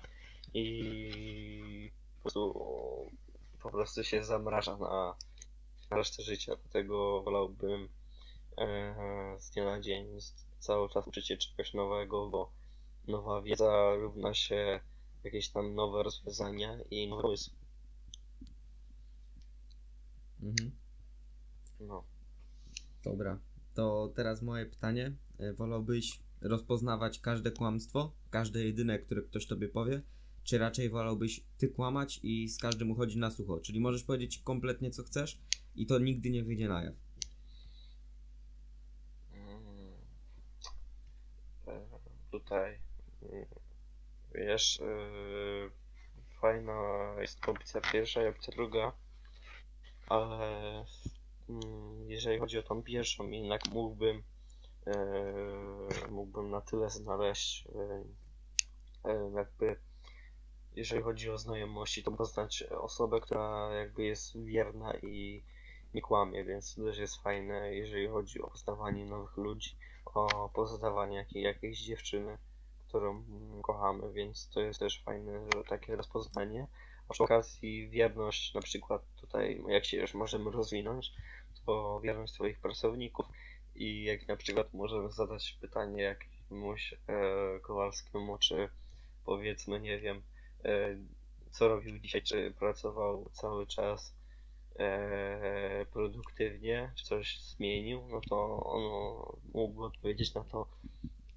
i po prostu, po prostu się zamraża na, na resztę życia. Dlatego wolałbym z dnia na dzień cały czas uczyć się czegoś nowego, bo nowa wiedza równa się jakieś tam nowe rozwiązania i nowe pomysły. Mhm. No. Dobra. To teraz moje pytanie. E, Wolałbyś rozpoznawać każde kłamstwo, każde jedyne, które ktoś tobie powie, czy raczej wolałbyś ty kłamać i z każdym uchodzić na sucho? Czyli możesz powiedzieć kompletnie co chcesz i to nigdy nie wyjdzie na jaw. Mm. E, Tutaj mm, wiesz, e, fajna jest opcja pierwsza i opcja druga, ale mm, jeżeli chodzi o tą pierwszą, jednak mógłbym e, mógłbym na tyle znaleźć e, e, jakby jeżeli chodzi o znajomości, to poznać osobę, która jakby jest wierna i nie kłamie, więc to też jest fajne, jeżeli chodzi o poznawanie nowych ludzi, o poznawanie jakiej, jakiejś dziewczyny, którą kochamy, więc to jest też fajne, że takie rozpoznanie. A przy okazji wierność, na przykład tutaj, jak się już możemy rozwinąć, to wierność swoich pracowników i jak na przykład możemy zadać pytanie jakiemuś e, Kowalskiemu, czy powiedzmy, nie wiem, e, co robił dzisiaj, czy pracował cały czas e, produktywnie, czy coś zmienił, no to on mógłby odpowiedzieć na to,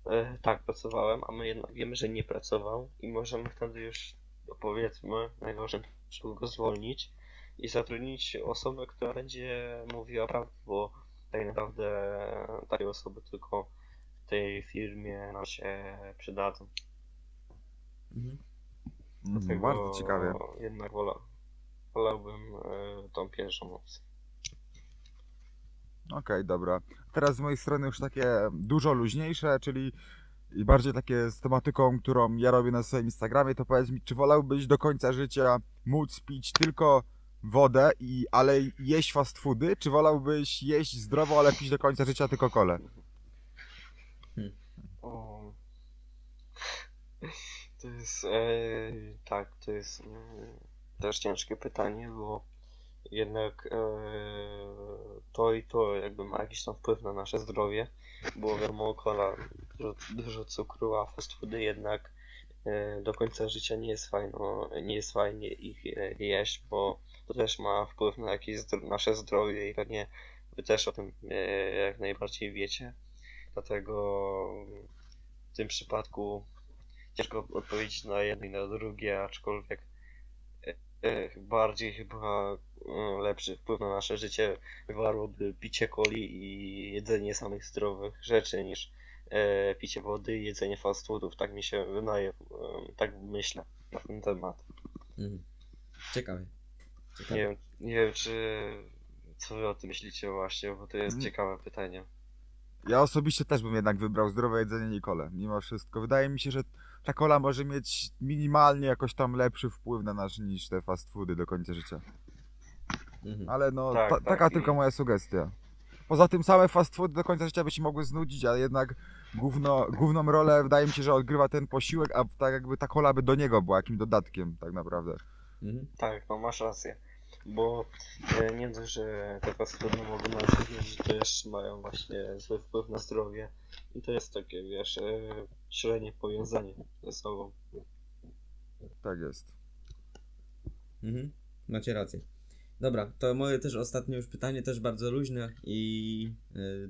e, tak, pracowałem, a my jednak wiemy, że nie pracował i możemy wtedy już, powiedzmy, najgorzej go zwolnić i zatrudnić osobę, która będzie mówiła prawdę, bo tak naprawdę takie osoby tylko w tej firmie nam się przydadzą. Mhm. Mm, Dlatego Bardzo ciekawie. Jednak wola, wolałbym e, tą pierwszą opcję. Okej, dobra. Teraz z mojej strony już takie dużo luźniejsze, czyli i bardziej takie z tematyką, którą ja robię na swoim Instagramie, to powiedz mi, czy wolałbyś do końca życia móc pić tylko wodę, i, ale jeść fast foody, czy wolałbyś jeść zdrowo, ale pić do końca życia tylko kole? O. To jest. E, tak, to jest mm, też ciężkie pytanie, bo jednak e, to i to jakby ma jakiś tam wpływ na nasze zdrowie, bo wiadomo, kola dużo, dużo cukru, a fast foody jednak e, do końca życia nie jest fajno, nie jest fajnie ich e, jeść, bo to też ma wpływ na jakieś zdro- nasze zdrowie i pewnie wy też o tym e, jak najbardziej wiecie. Dlatego w tym przypadku ciężko odpowiedzieć na jedno i na drugie, aczkolwiek bardziej chyba e, lepszy wpływ na nasze życie wywarłoby picie coli i jedzenie samych zdrowych rzeczy niż e, picie wody i jedzenie fast foodów. Tak mi się wydaje, e, tak myślę na ten temat. Mhm. Ciekawie. Nie Ciekawie. wiem, nie wiem czy co wy o tym myślicie właśnie, bo to jest Mm. ciekawe pytanie. Ja osobiście też bym jednak wybrał zdrowe jedzenie niż kole, mimo wszystko. Wydaje mi się, że ta kola może mieć minimalnie jakoś tam lepszy wpływ na nas niż te fast foody do końca życia. Mhm. Ale no, Tak, ta, tak, taka i- tylko moja sugestia. Poza tym same fast foody do końca życia by się mogły znudzić, ale jednak główno, główną rolę wydaje mi się, że odgrywa ten posiłek, a tak jakby ta kola by do niego była jakim dodatkiem tak naprawdę. Mhm. Tak, no masz rację. Bo e, nie dość, że te fast foody mogą się znudzić, to jeszcze mają właśnie zły wpływ na zdrowie. I to jest takie, wiesz, e, średnie powiązanie ze sobą. Tak jest. Mhm. Macie rację. Dobra, to moje też ostatnie już pytanie, też bardzo luźne i y,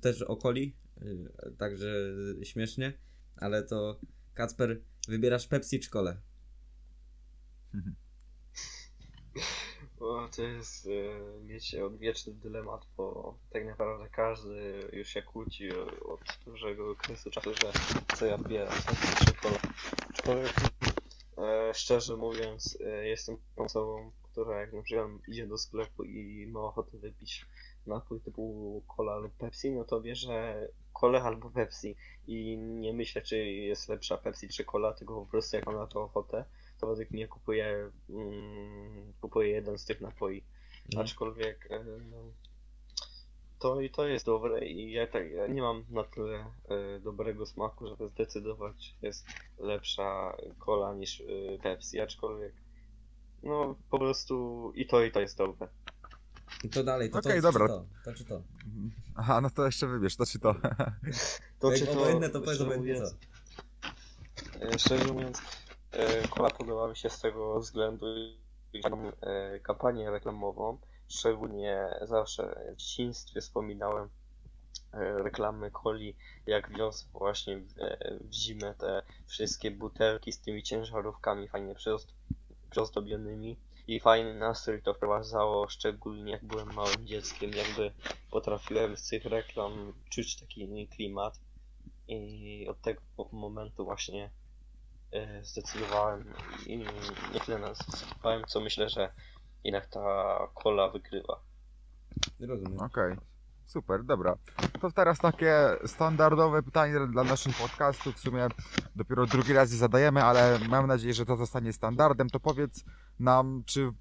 też o coli, y, także śmiesznie, ale to Kacper, wybierasz Pepsi czy kolę? *laughs* To jest, e, wiecie, odwieczny dylemat, bo tak naprawdę każdy już się kłóci od dużego okresu czasu, że co ja bieram, co czy kola. Aczkolwiek, e, szczerze mówiąc, e, jestem osobą, która jak na przykład idzie do sklepu i ma ochotę wypić napój typu cola lub Pepsi, no to bierze kolę albo Pepsi i nie myślę, czy jest lepsza Pepsi czy cola, tylko po prostu jak mam na to ochotę, to według mnie kupuję, mm, kupuję jeden z tych napoi. Mhm. Aczkolwiek e, to i to jest dobre i ja tak ja nie mam na tyle e, dobrego smaku, żeby zdecydować, jest lepsza cola niż e, Pepsi, aczkolwiek no po prostu i to i to jest dobre. To dalej, to Okej, to, dobra. Czy to, to czy to? Mhm. Aha, no to jeszcze wybierz, to czy to. To Jak czy obojętne, to powiedz szczerze obojętnie mówiąc, co. e, Szczerze mówiąc, kola podoba mi się z tego względu, e, kampanię reklamową, szczególnie zawsze w dzieciństwie wspominałem e, reklamy coli, jak wiosną właśnie w, e, w zimę te wszystkie butelki z tymi ciężarówkami fajnie przyozd- przyozdobionymi i fajny nastrój to wprowadzało, szczególnie jak byłem małym dzieckiem, jakby potrafiłem z tych reklam czuć taki klimat. I od tego momentu właśnie e, zdecydowałem i nie tyle zdecydowałem, co myślę, że jednak ta kola wygrywa. Rozumiem. Okej, super, dobra. To teraz takie standardowe pytanie dla naszych podcastów. W sumie dopiero drugi raz je zadajemy, ale mam nadzieję, że to zostanie standardem. To powiedz nam, czy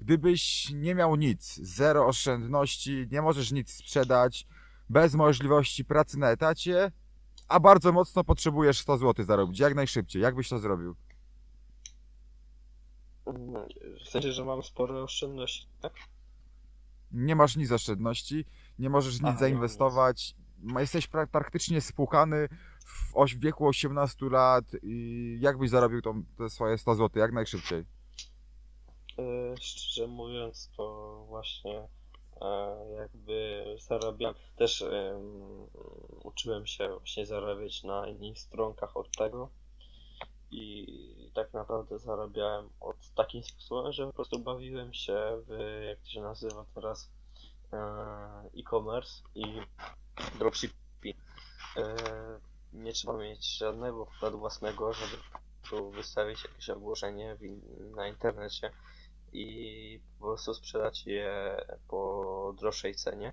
gdybyś nie miał nic, zero oszczędności, nie możesz nic sprzedać, bez możliwości pracy na etacie, a bardzo mocno potrzebujesz 100 zł zarobić, jak najszybciej, jak byś to zrobił? W sensie, że mam spore oszczędności, tak? nie masz nic oszczędności, nie możesz nic mam zainwestować, jesteś pra- praktycznie spłukany w wieku 18 lat i jak byś zarobił tą, te swoje 100 zł jak najszybciej? E, szczerze mówiąc, to właśnie jakby zarabiam. Też em, uczyłem się właśnie zarabiać na innych stronkach od tego. I tak naprawdę zarabiałem od takim sposobem, że po prostu bawiłem się w, jak to się nazywa teraz, e, e-commerce i dropshipping. E, nie trzeba mieć żadnego wkładu własnego, żeby tu wystawić jakieś ogłoszenie na internecie i po prostu sprzedać je po droższej cenie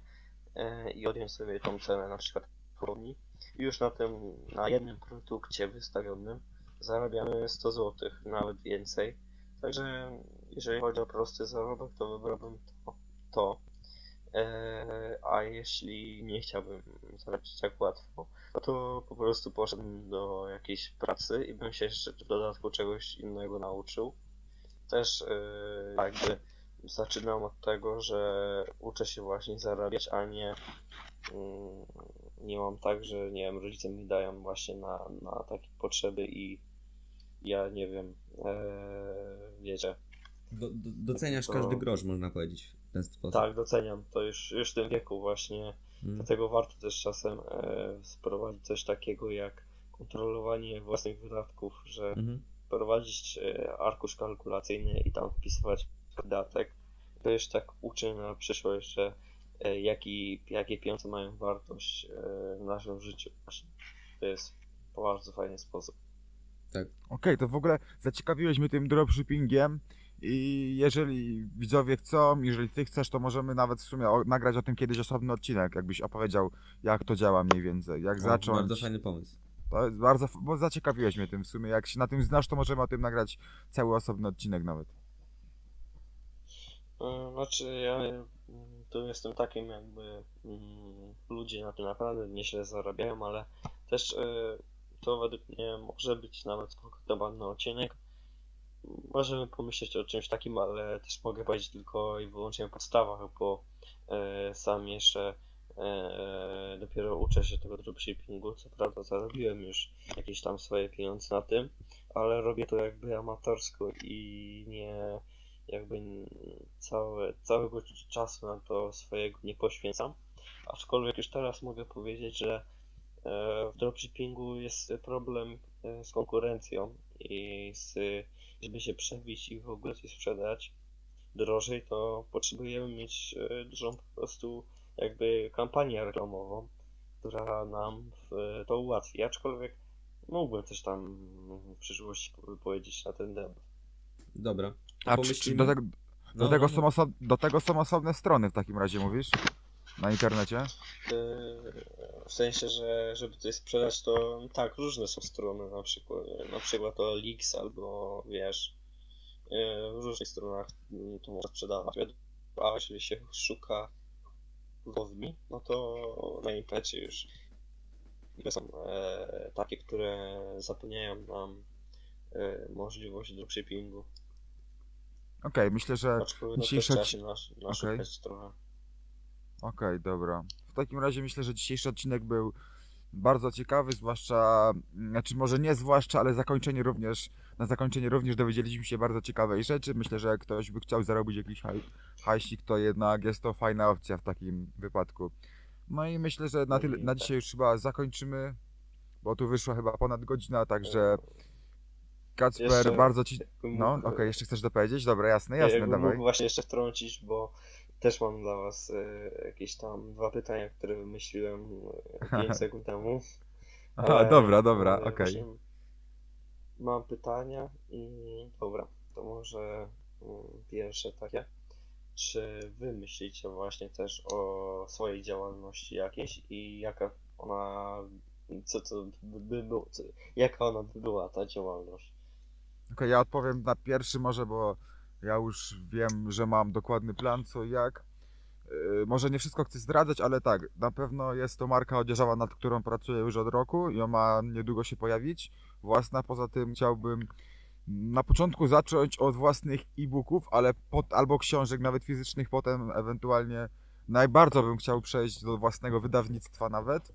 e, i odjąć sobie tą cenę na przykład w chłodni. I już na tym, na jednym produkcie wystawionym zarabiamy 100 zł, nawet więcej. Także jeżeli chodzi o prosty zarobek, to wybrałbym to. to. E, a jeśli nie chciałbym zarabiać tak łatwo, to po prostu poszedłem do jakiejś pracy i bym się jeszcze w dodatku czegoś innego nauczył. Też e, jakby zaczynam od tego, że uczę się właśnie zarabiać, a nie mm, nie mam tak, że nie wiem, rodzice mi dają właśnie na, na takie potrzeby i ja nie wiem, e, wiecie, Do, do, doceniasz To- każdy grosz, można powiedzieć, w ten sposób. tak, doceniam to już, już w tym wieku właśnie Mm. Dlatego warto też czasem e, wprowadzić coś takiego jak kontrolowanie własnych wydatków, że Mhm. Prowadzić e, arkusz kalkulacyjny i tam wpisywać wydatek. To już tak uczy na przyszłość, że e, jaki, jakie pieniądze mają wartość e, w naszym życiu. To jest bardzo fajny sposób. Okej, to w ogóle zaciekawiłeś mnie tym dropshippingiem i jeżeli widzowie chcą, jeżeli ty chcesz, to możemy nawet w sumie o, nagrać o tym kiedyś osobny odcinek, jakbyś opowiedział, jak to działa mniej więcej, jak O, zacząć. Bardzo fajny pomysł. To bardzo, bo zaciekawiłeś mnie tym w sumie. Jak się na tym znasz, to możemy o tym nagrać cały osobny odcinek nawet. E, Znaczy ja mm, tu jestem takim jakby mm, ludzie na tym naprawdę nieźle zarabiają, ale też e, to według mnie może być nawet spoko temat na odcinek. Możemy pomyśleć o czymś takim, ale też mogę powiedzieć tylko i wyłącznie o podstawach, bo e, sam jeszcze dopiero uczę się tego dropshippingu. Co prawda zarobiłem już jakieś tam swoje pieniądze na tym, ale robię to jakby amatorsko i nie jakby całe, całego czasu na to swojego nie poświęcam. Aczkolwiek już teraz mogę powiedzieć, że e, w dropshippingu jest problem e, z konkurencją i z, żeby się przebić i w ogóle coś sprzedać drożej, to potrzebujemy mieć e, dużą po prostu jakby kampanię reklamową, która nam w, to ułatwi. Aczkolwiek mógłbym coś tam w przyszłości powiedzieć na ten temat. Dobra. A czy, czy do, tego, No, do, tego no, są oso, do tego są osobne strony w takim razie, mówisz? Na internecie? Yy, W sensie, że żeby coś sprzedać, to tak, różne są strony, na przykład, na przykład to Leaks albo wiesz, yy, w różnych stronach to można sprzedawać. A jeżeli się szuka wodni, no to na internecie już są e, takie, które zapewniają nam e, możliwość dropshippingu. Okej, myślę, że Aczkolwiek no, dzisiejszy też trzeba odci- się nasz, trochę. Okej, dobra. W takim razie myślę, że dzisiejszy odcinek był bardzo ciekawy, zwłaszcza, znaczy może nie zwłaszcza, ale zakończenie również, na zakończenie również dowiedzieliśmy się bardzo ciekawej rzeczy. Myślę, że jak ktoś by chciał zarobić jakiś haj, hajsik, to jednak jest to fajna opcja w takim wypadku. No i myślę, że na, tyle, na dzisiaj już chyba zakończymy, bo tu wyszła chyba ponad godzina, także Kacper, Jeszcze- bardzo ci... No, okej, jeszcze chcesz dopowiedzieć? Dobra, jasne, Ja jasne, jakbym dawaj. mógł właśnie jeszcze wtrącić, bo też mam dla was e, jakieś tam dwa pytania, które wymyśliłem 5 *laughs* sekund temu. Aha, E, dobra, dobra, e, okej. właśnie Mam pytania i dobra, to może mm, pierwsze takie. Czy wy myślicie właśnie też o swojej działalności jakiejś i jaka ona, co to by by było, co, jaka ona by była ta działalność? Okej, ja odpowiem na pierwszy może, bo ja już wiem, że mam dokładny plan co i jak. Yy, może nie wszystko chcę zdradzać, ale tak, na pewno jest to marka odzieżowa, nad którą pracuję już od roku i ona ma niedługo się pojawić. Własna, poza tym chciałbym na początku zacząć od własnych e-booków, ale pod, albo książek, nawet fizycznych, potem ewentualnie najbardziej bym chciał przejść do własnego wydawnictwa nawet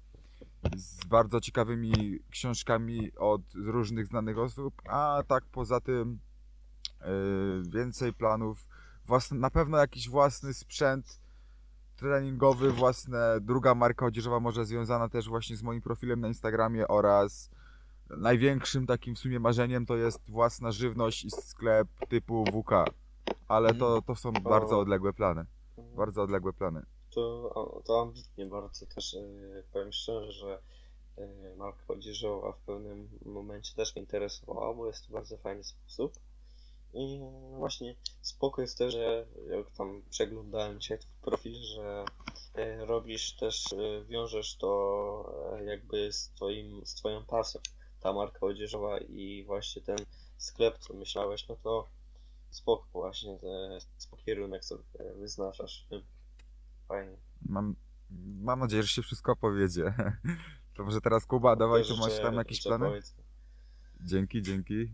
z bardzo ciekawymi książkami od różnych znanych osób, a tak poza tym yy, więcej planów, własny, na pewno jakiś własny sprzęt treningowy, własne, druga marka odzieżowa może związana też właśnie z moim profilem na Instagramie oraz największym takim w sumie marzeniem to jest własna żywność i sklep typu WK. Ale to, to są bardzo odległe plany. Bardzo odległe plany. To, to ambitnie bardzo też e, powiem szczerze, że e, marka odzieżowa w pewnym momencie też mnie interesowała, bo jest to bardzo fajny sposób. I właśnie spoko jest też, że jak tam przeglądałem dzisiaj twój profil, że e, robisz też, e, wiążesz to e, jakby z twoim, z twoją pasją, ta marka odzieżowa i właśnie ten sklep, co myślałeś, no to spoko właśnie, te, spoko kierunek sobie wyznaczasz. Fajnie. Mam, mam nadzieję, że się wszystko powiedzie. *laughs* To może teraz Kuba, dawaj, tu masz tam jakieś plany? Dzięki, dzięki.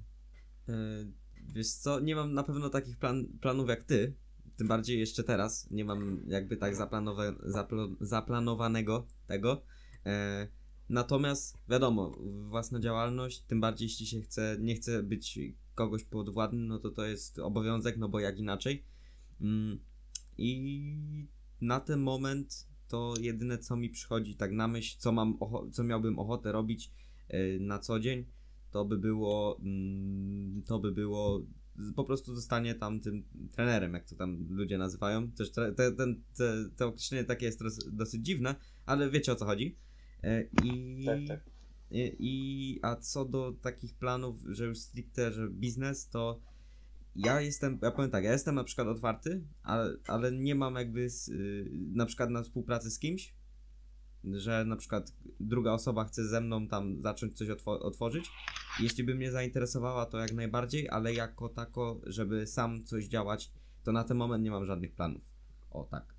Wiesz co, nie mam na pewno takich plan, planów jak ty. Tym bardziej jeszcze teraz. Nie mam jakby tak zaplanowa zaplo zaplanowanego tego. E, natomiast wiadomo, własna działalność, tym bardziej jeśli się chce, nie chce być kogoś podwładnym, no to to jest obowiązek, no bo jak inaczej. Mm, I na ten moment to jedyne co mi przychodzi tak na myśl, co mam co miałbym ochotę robić e, na co dzień, to by było mm, to by było po prostu zostanie tam tym trenerem, jak to tam ludzie nazywają. Też te, ten, te, to określenie takie jest dos- dosyć dziwne, ale wiecie o co chodzi. E, I, Tak, tak. I, i a co do takich planów, że już stricte, że biznes, to ja jestem, ja powiem tak, ja jestem na przykład otwarty, ale, ale nie mam jakby z, y, na przykład na współpracy z kimś, że na przykład druga osoba chce ze mną tam zacząć coś otwo- otworzyć. Jeśli by mnie zainteresowała, to jak najbardziej, ale jako tako, żeby sam coś działać, to na ten moment nie mam żadnych planów. O tak.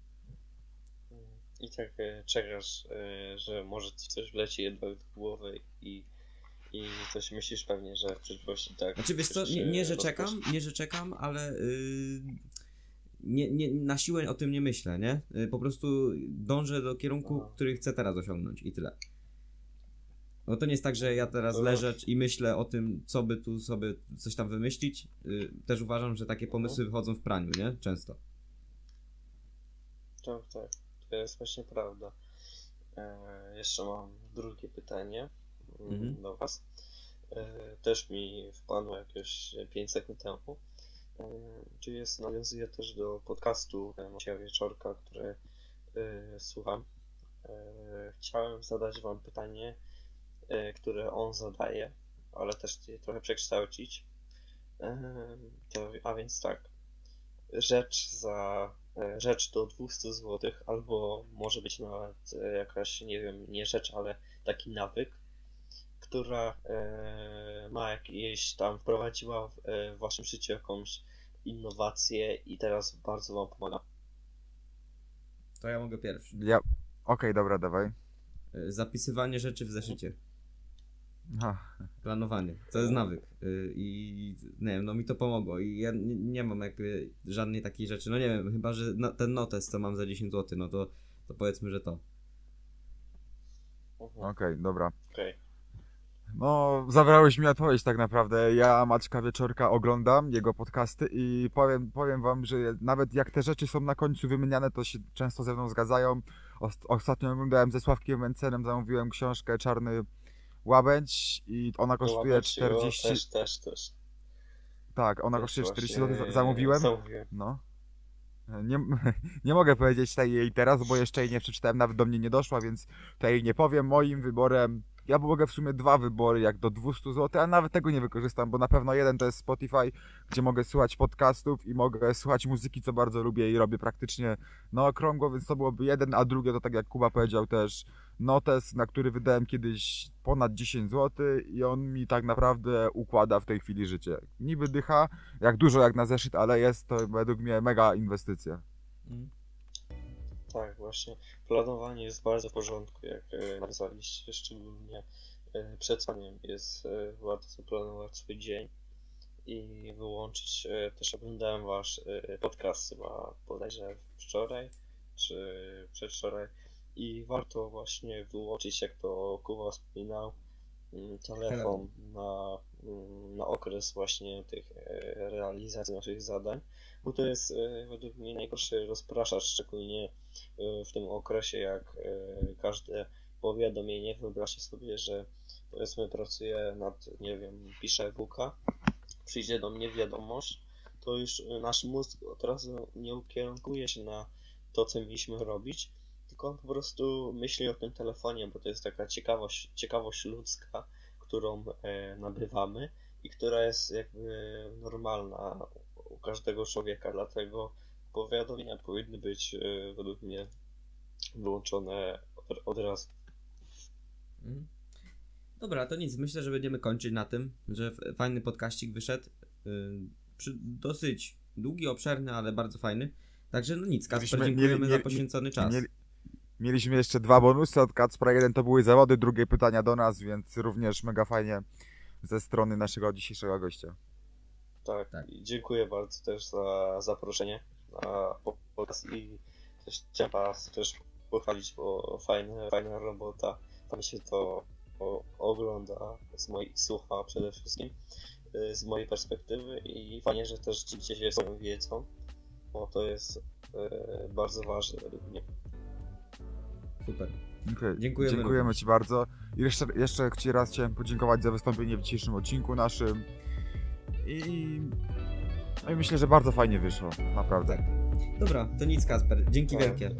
I tak e, czekasz, e, że może ci coś wleci jednak do głowy i, i coś myślisz pewnie, że w przyszłości tak. Znaczy wiesz co, nie, nie że czekam, nie że czekam, ale yy, nie, nie, na siłę o tym nie myślę, nie? Yy, Po prostu dążę do kierunku, Aha. który chcę teraz osiągnąć i tyle. No to nie jest tak, że ja teraz No. leżę i myślę o tym, co by tu sobie coś tam wymyślić. Yy, Też uważam, że takie pomysły wychodzą w praniu, nie? Często. Tak, tak. To jest właśnie prawda. E, jeszcze mam drugie pytanie mm, Mhm. do Was. E, też mi wpadło jakieś 5 sekund temu. Czy jest, nawiązuje też do podcastu e, Macieja Wieczorka, który e, słucham. E, chciałem zadać Wam pytanie, które on zadaje, ale też je trochę przekształcić. To, a więc tak. Rzecz za rzecz do 200 zł, albo może być nawet jakaś, nie wiem, nie rzecz, ale taki nawyk, która e, ma jakieś tam, wprowadziła w, e, w waszym życiu jakąś innowację i teraz bardzo wam pomaga. To ja mogę pierwszy. Ja... Okej, dobra, dawaj. Yy, Zapisywanie rzeczy w zeszycie. Ha. Planowanie. To jest nawyk. I nie wiem, no mi to pomogło. I ja nie, nie mam jakby żadnej takiej rzeczy. No nie wiem, chyba, że no, ten notes, co mam za 10 zł, no to, to powiedzmy, że to. Mhm, Okej, dobra. Okej. No, zabrałeś mi odpowiedź tak naprawdę. Ja Maćka Wieczorka oglądam, jego podcasty i powiem, powiem wam, że nawet jak te rzeczy są na końcu wymieniane, to się często ze mną zgadzają. Ost- Ostatnio oglądałem ze Sławkiem Mencenem, zamówiłem książkę Czarny Łabędź i ona kosztuje Łapać się, o, 40... Też, też, też. Tak, ona kosztuje 40 właśnie zł, zamówiłem. No. Nie, *laughs* nie mogę powiedzieć tej jej teraz, bo jeszcze jej nie przeczytałem, nawet do mnie nie doszła, więc tutaj nie powiem. Moim wyborem, ja mogę w sumie dwa wybory, jak do 200 zł, a nawet tego nie wykorzystam, bo na pewno jeden to jest Spotify, gdzie mogę słuchać podcastów i mogę słuchać muzyki, co bardzo lubię i robię praktycznie na okrągło, więc to byłoby jeden, a drugie to tak jak Kuba powiedział też notes, na który wydałem kiedyś ponad 10 zł i on mi tak naprawdę układa w tej chwili życie. Niby dycha, jak dużo jak na zeszyt, ale jest to według mnie mega inwestycja. Tak, właśnie. Planowanie jest bardzo w porządku, jak e, nazwaliście, szczególnie e, przed spaniem jest e, warto zaplanować swój dzień i wyłączyć. Też oglądałem wasz podcast chyba bodajże wczoraj czy przedwczoraj i warto właśnie wyłączyć, jak to Kuba wspominał, telefon na mm, na okres właśnie tych e, realizacji naszych zadań, bo to jest e, według mnie najgorszy rozpraszacz, szczególnie e, w tym okresie, jak każde powiadomienie, wyobraźcie sobie, że powiedzmy pracuję nad, nie wiem, piszę e-booka, przyjdzie do mnie wiadomość, to już nasz mózg od razu nie ukierunkuje się na to, co mieliśmy robić, tylko on po prostu myśli o tym telefonie, bo to jest taka ciekawość, ciekawość ludzka, którą e, nabywamy i która jest jakby normalna u każdego człowieka, dlatego powiadomienia powinny być e, według mnie wyłączone od, od razu. Mhm. Dobra, to nic. Myślę, że będziemy kończyć na tym, że fajny podkaścik wyszedł. Przy, dosyć długi, obszerny, ale bardzo fajny. Także no nic, Kasper, dziękujemy mieli- za mieli- poświęcony czas. Mieli, mieliśmy jeszcze dwa bonusy od Kacpra. Jeden to były zawody, drugie pytania do nas, więc również mega fajnie ze strony naszego dzisiejszego gościa. Tak, Tak. i dziękuję bardzo też za zaproszenie na podcast i też chciałem Was też pochwalić, bo fajna, fajna robota. Tam się to ogląda, z mojej, słucha przede wszystkim y, z mojej perspektywy i fajnie, że też dzielicie się swoją wiedzą, bo to jest y, bardzo ważne według mnie. Super. Okej, Dziękujemy Dziękujemy. Ci bardzo. I jeszcze, jeszcze Ci raz chciałem podziękować za wystąpienie w dzisiejszym odcinku naszym. I, no i myślę, że bardzo fajnie wyszło. Naprawdę. Tak. Dobra, to nic, Kasper. Dzięki wielkie.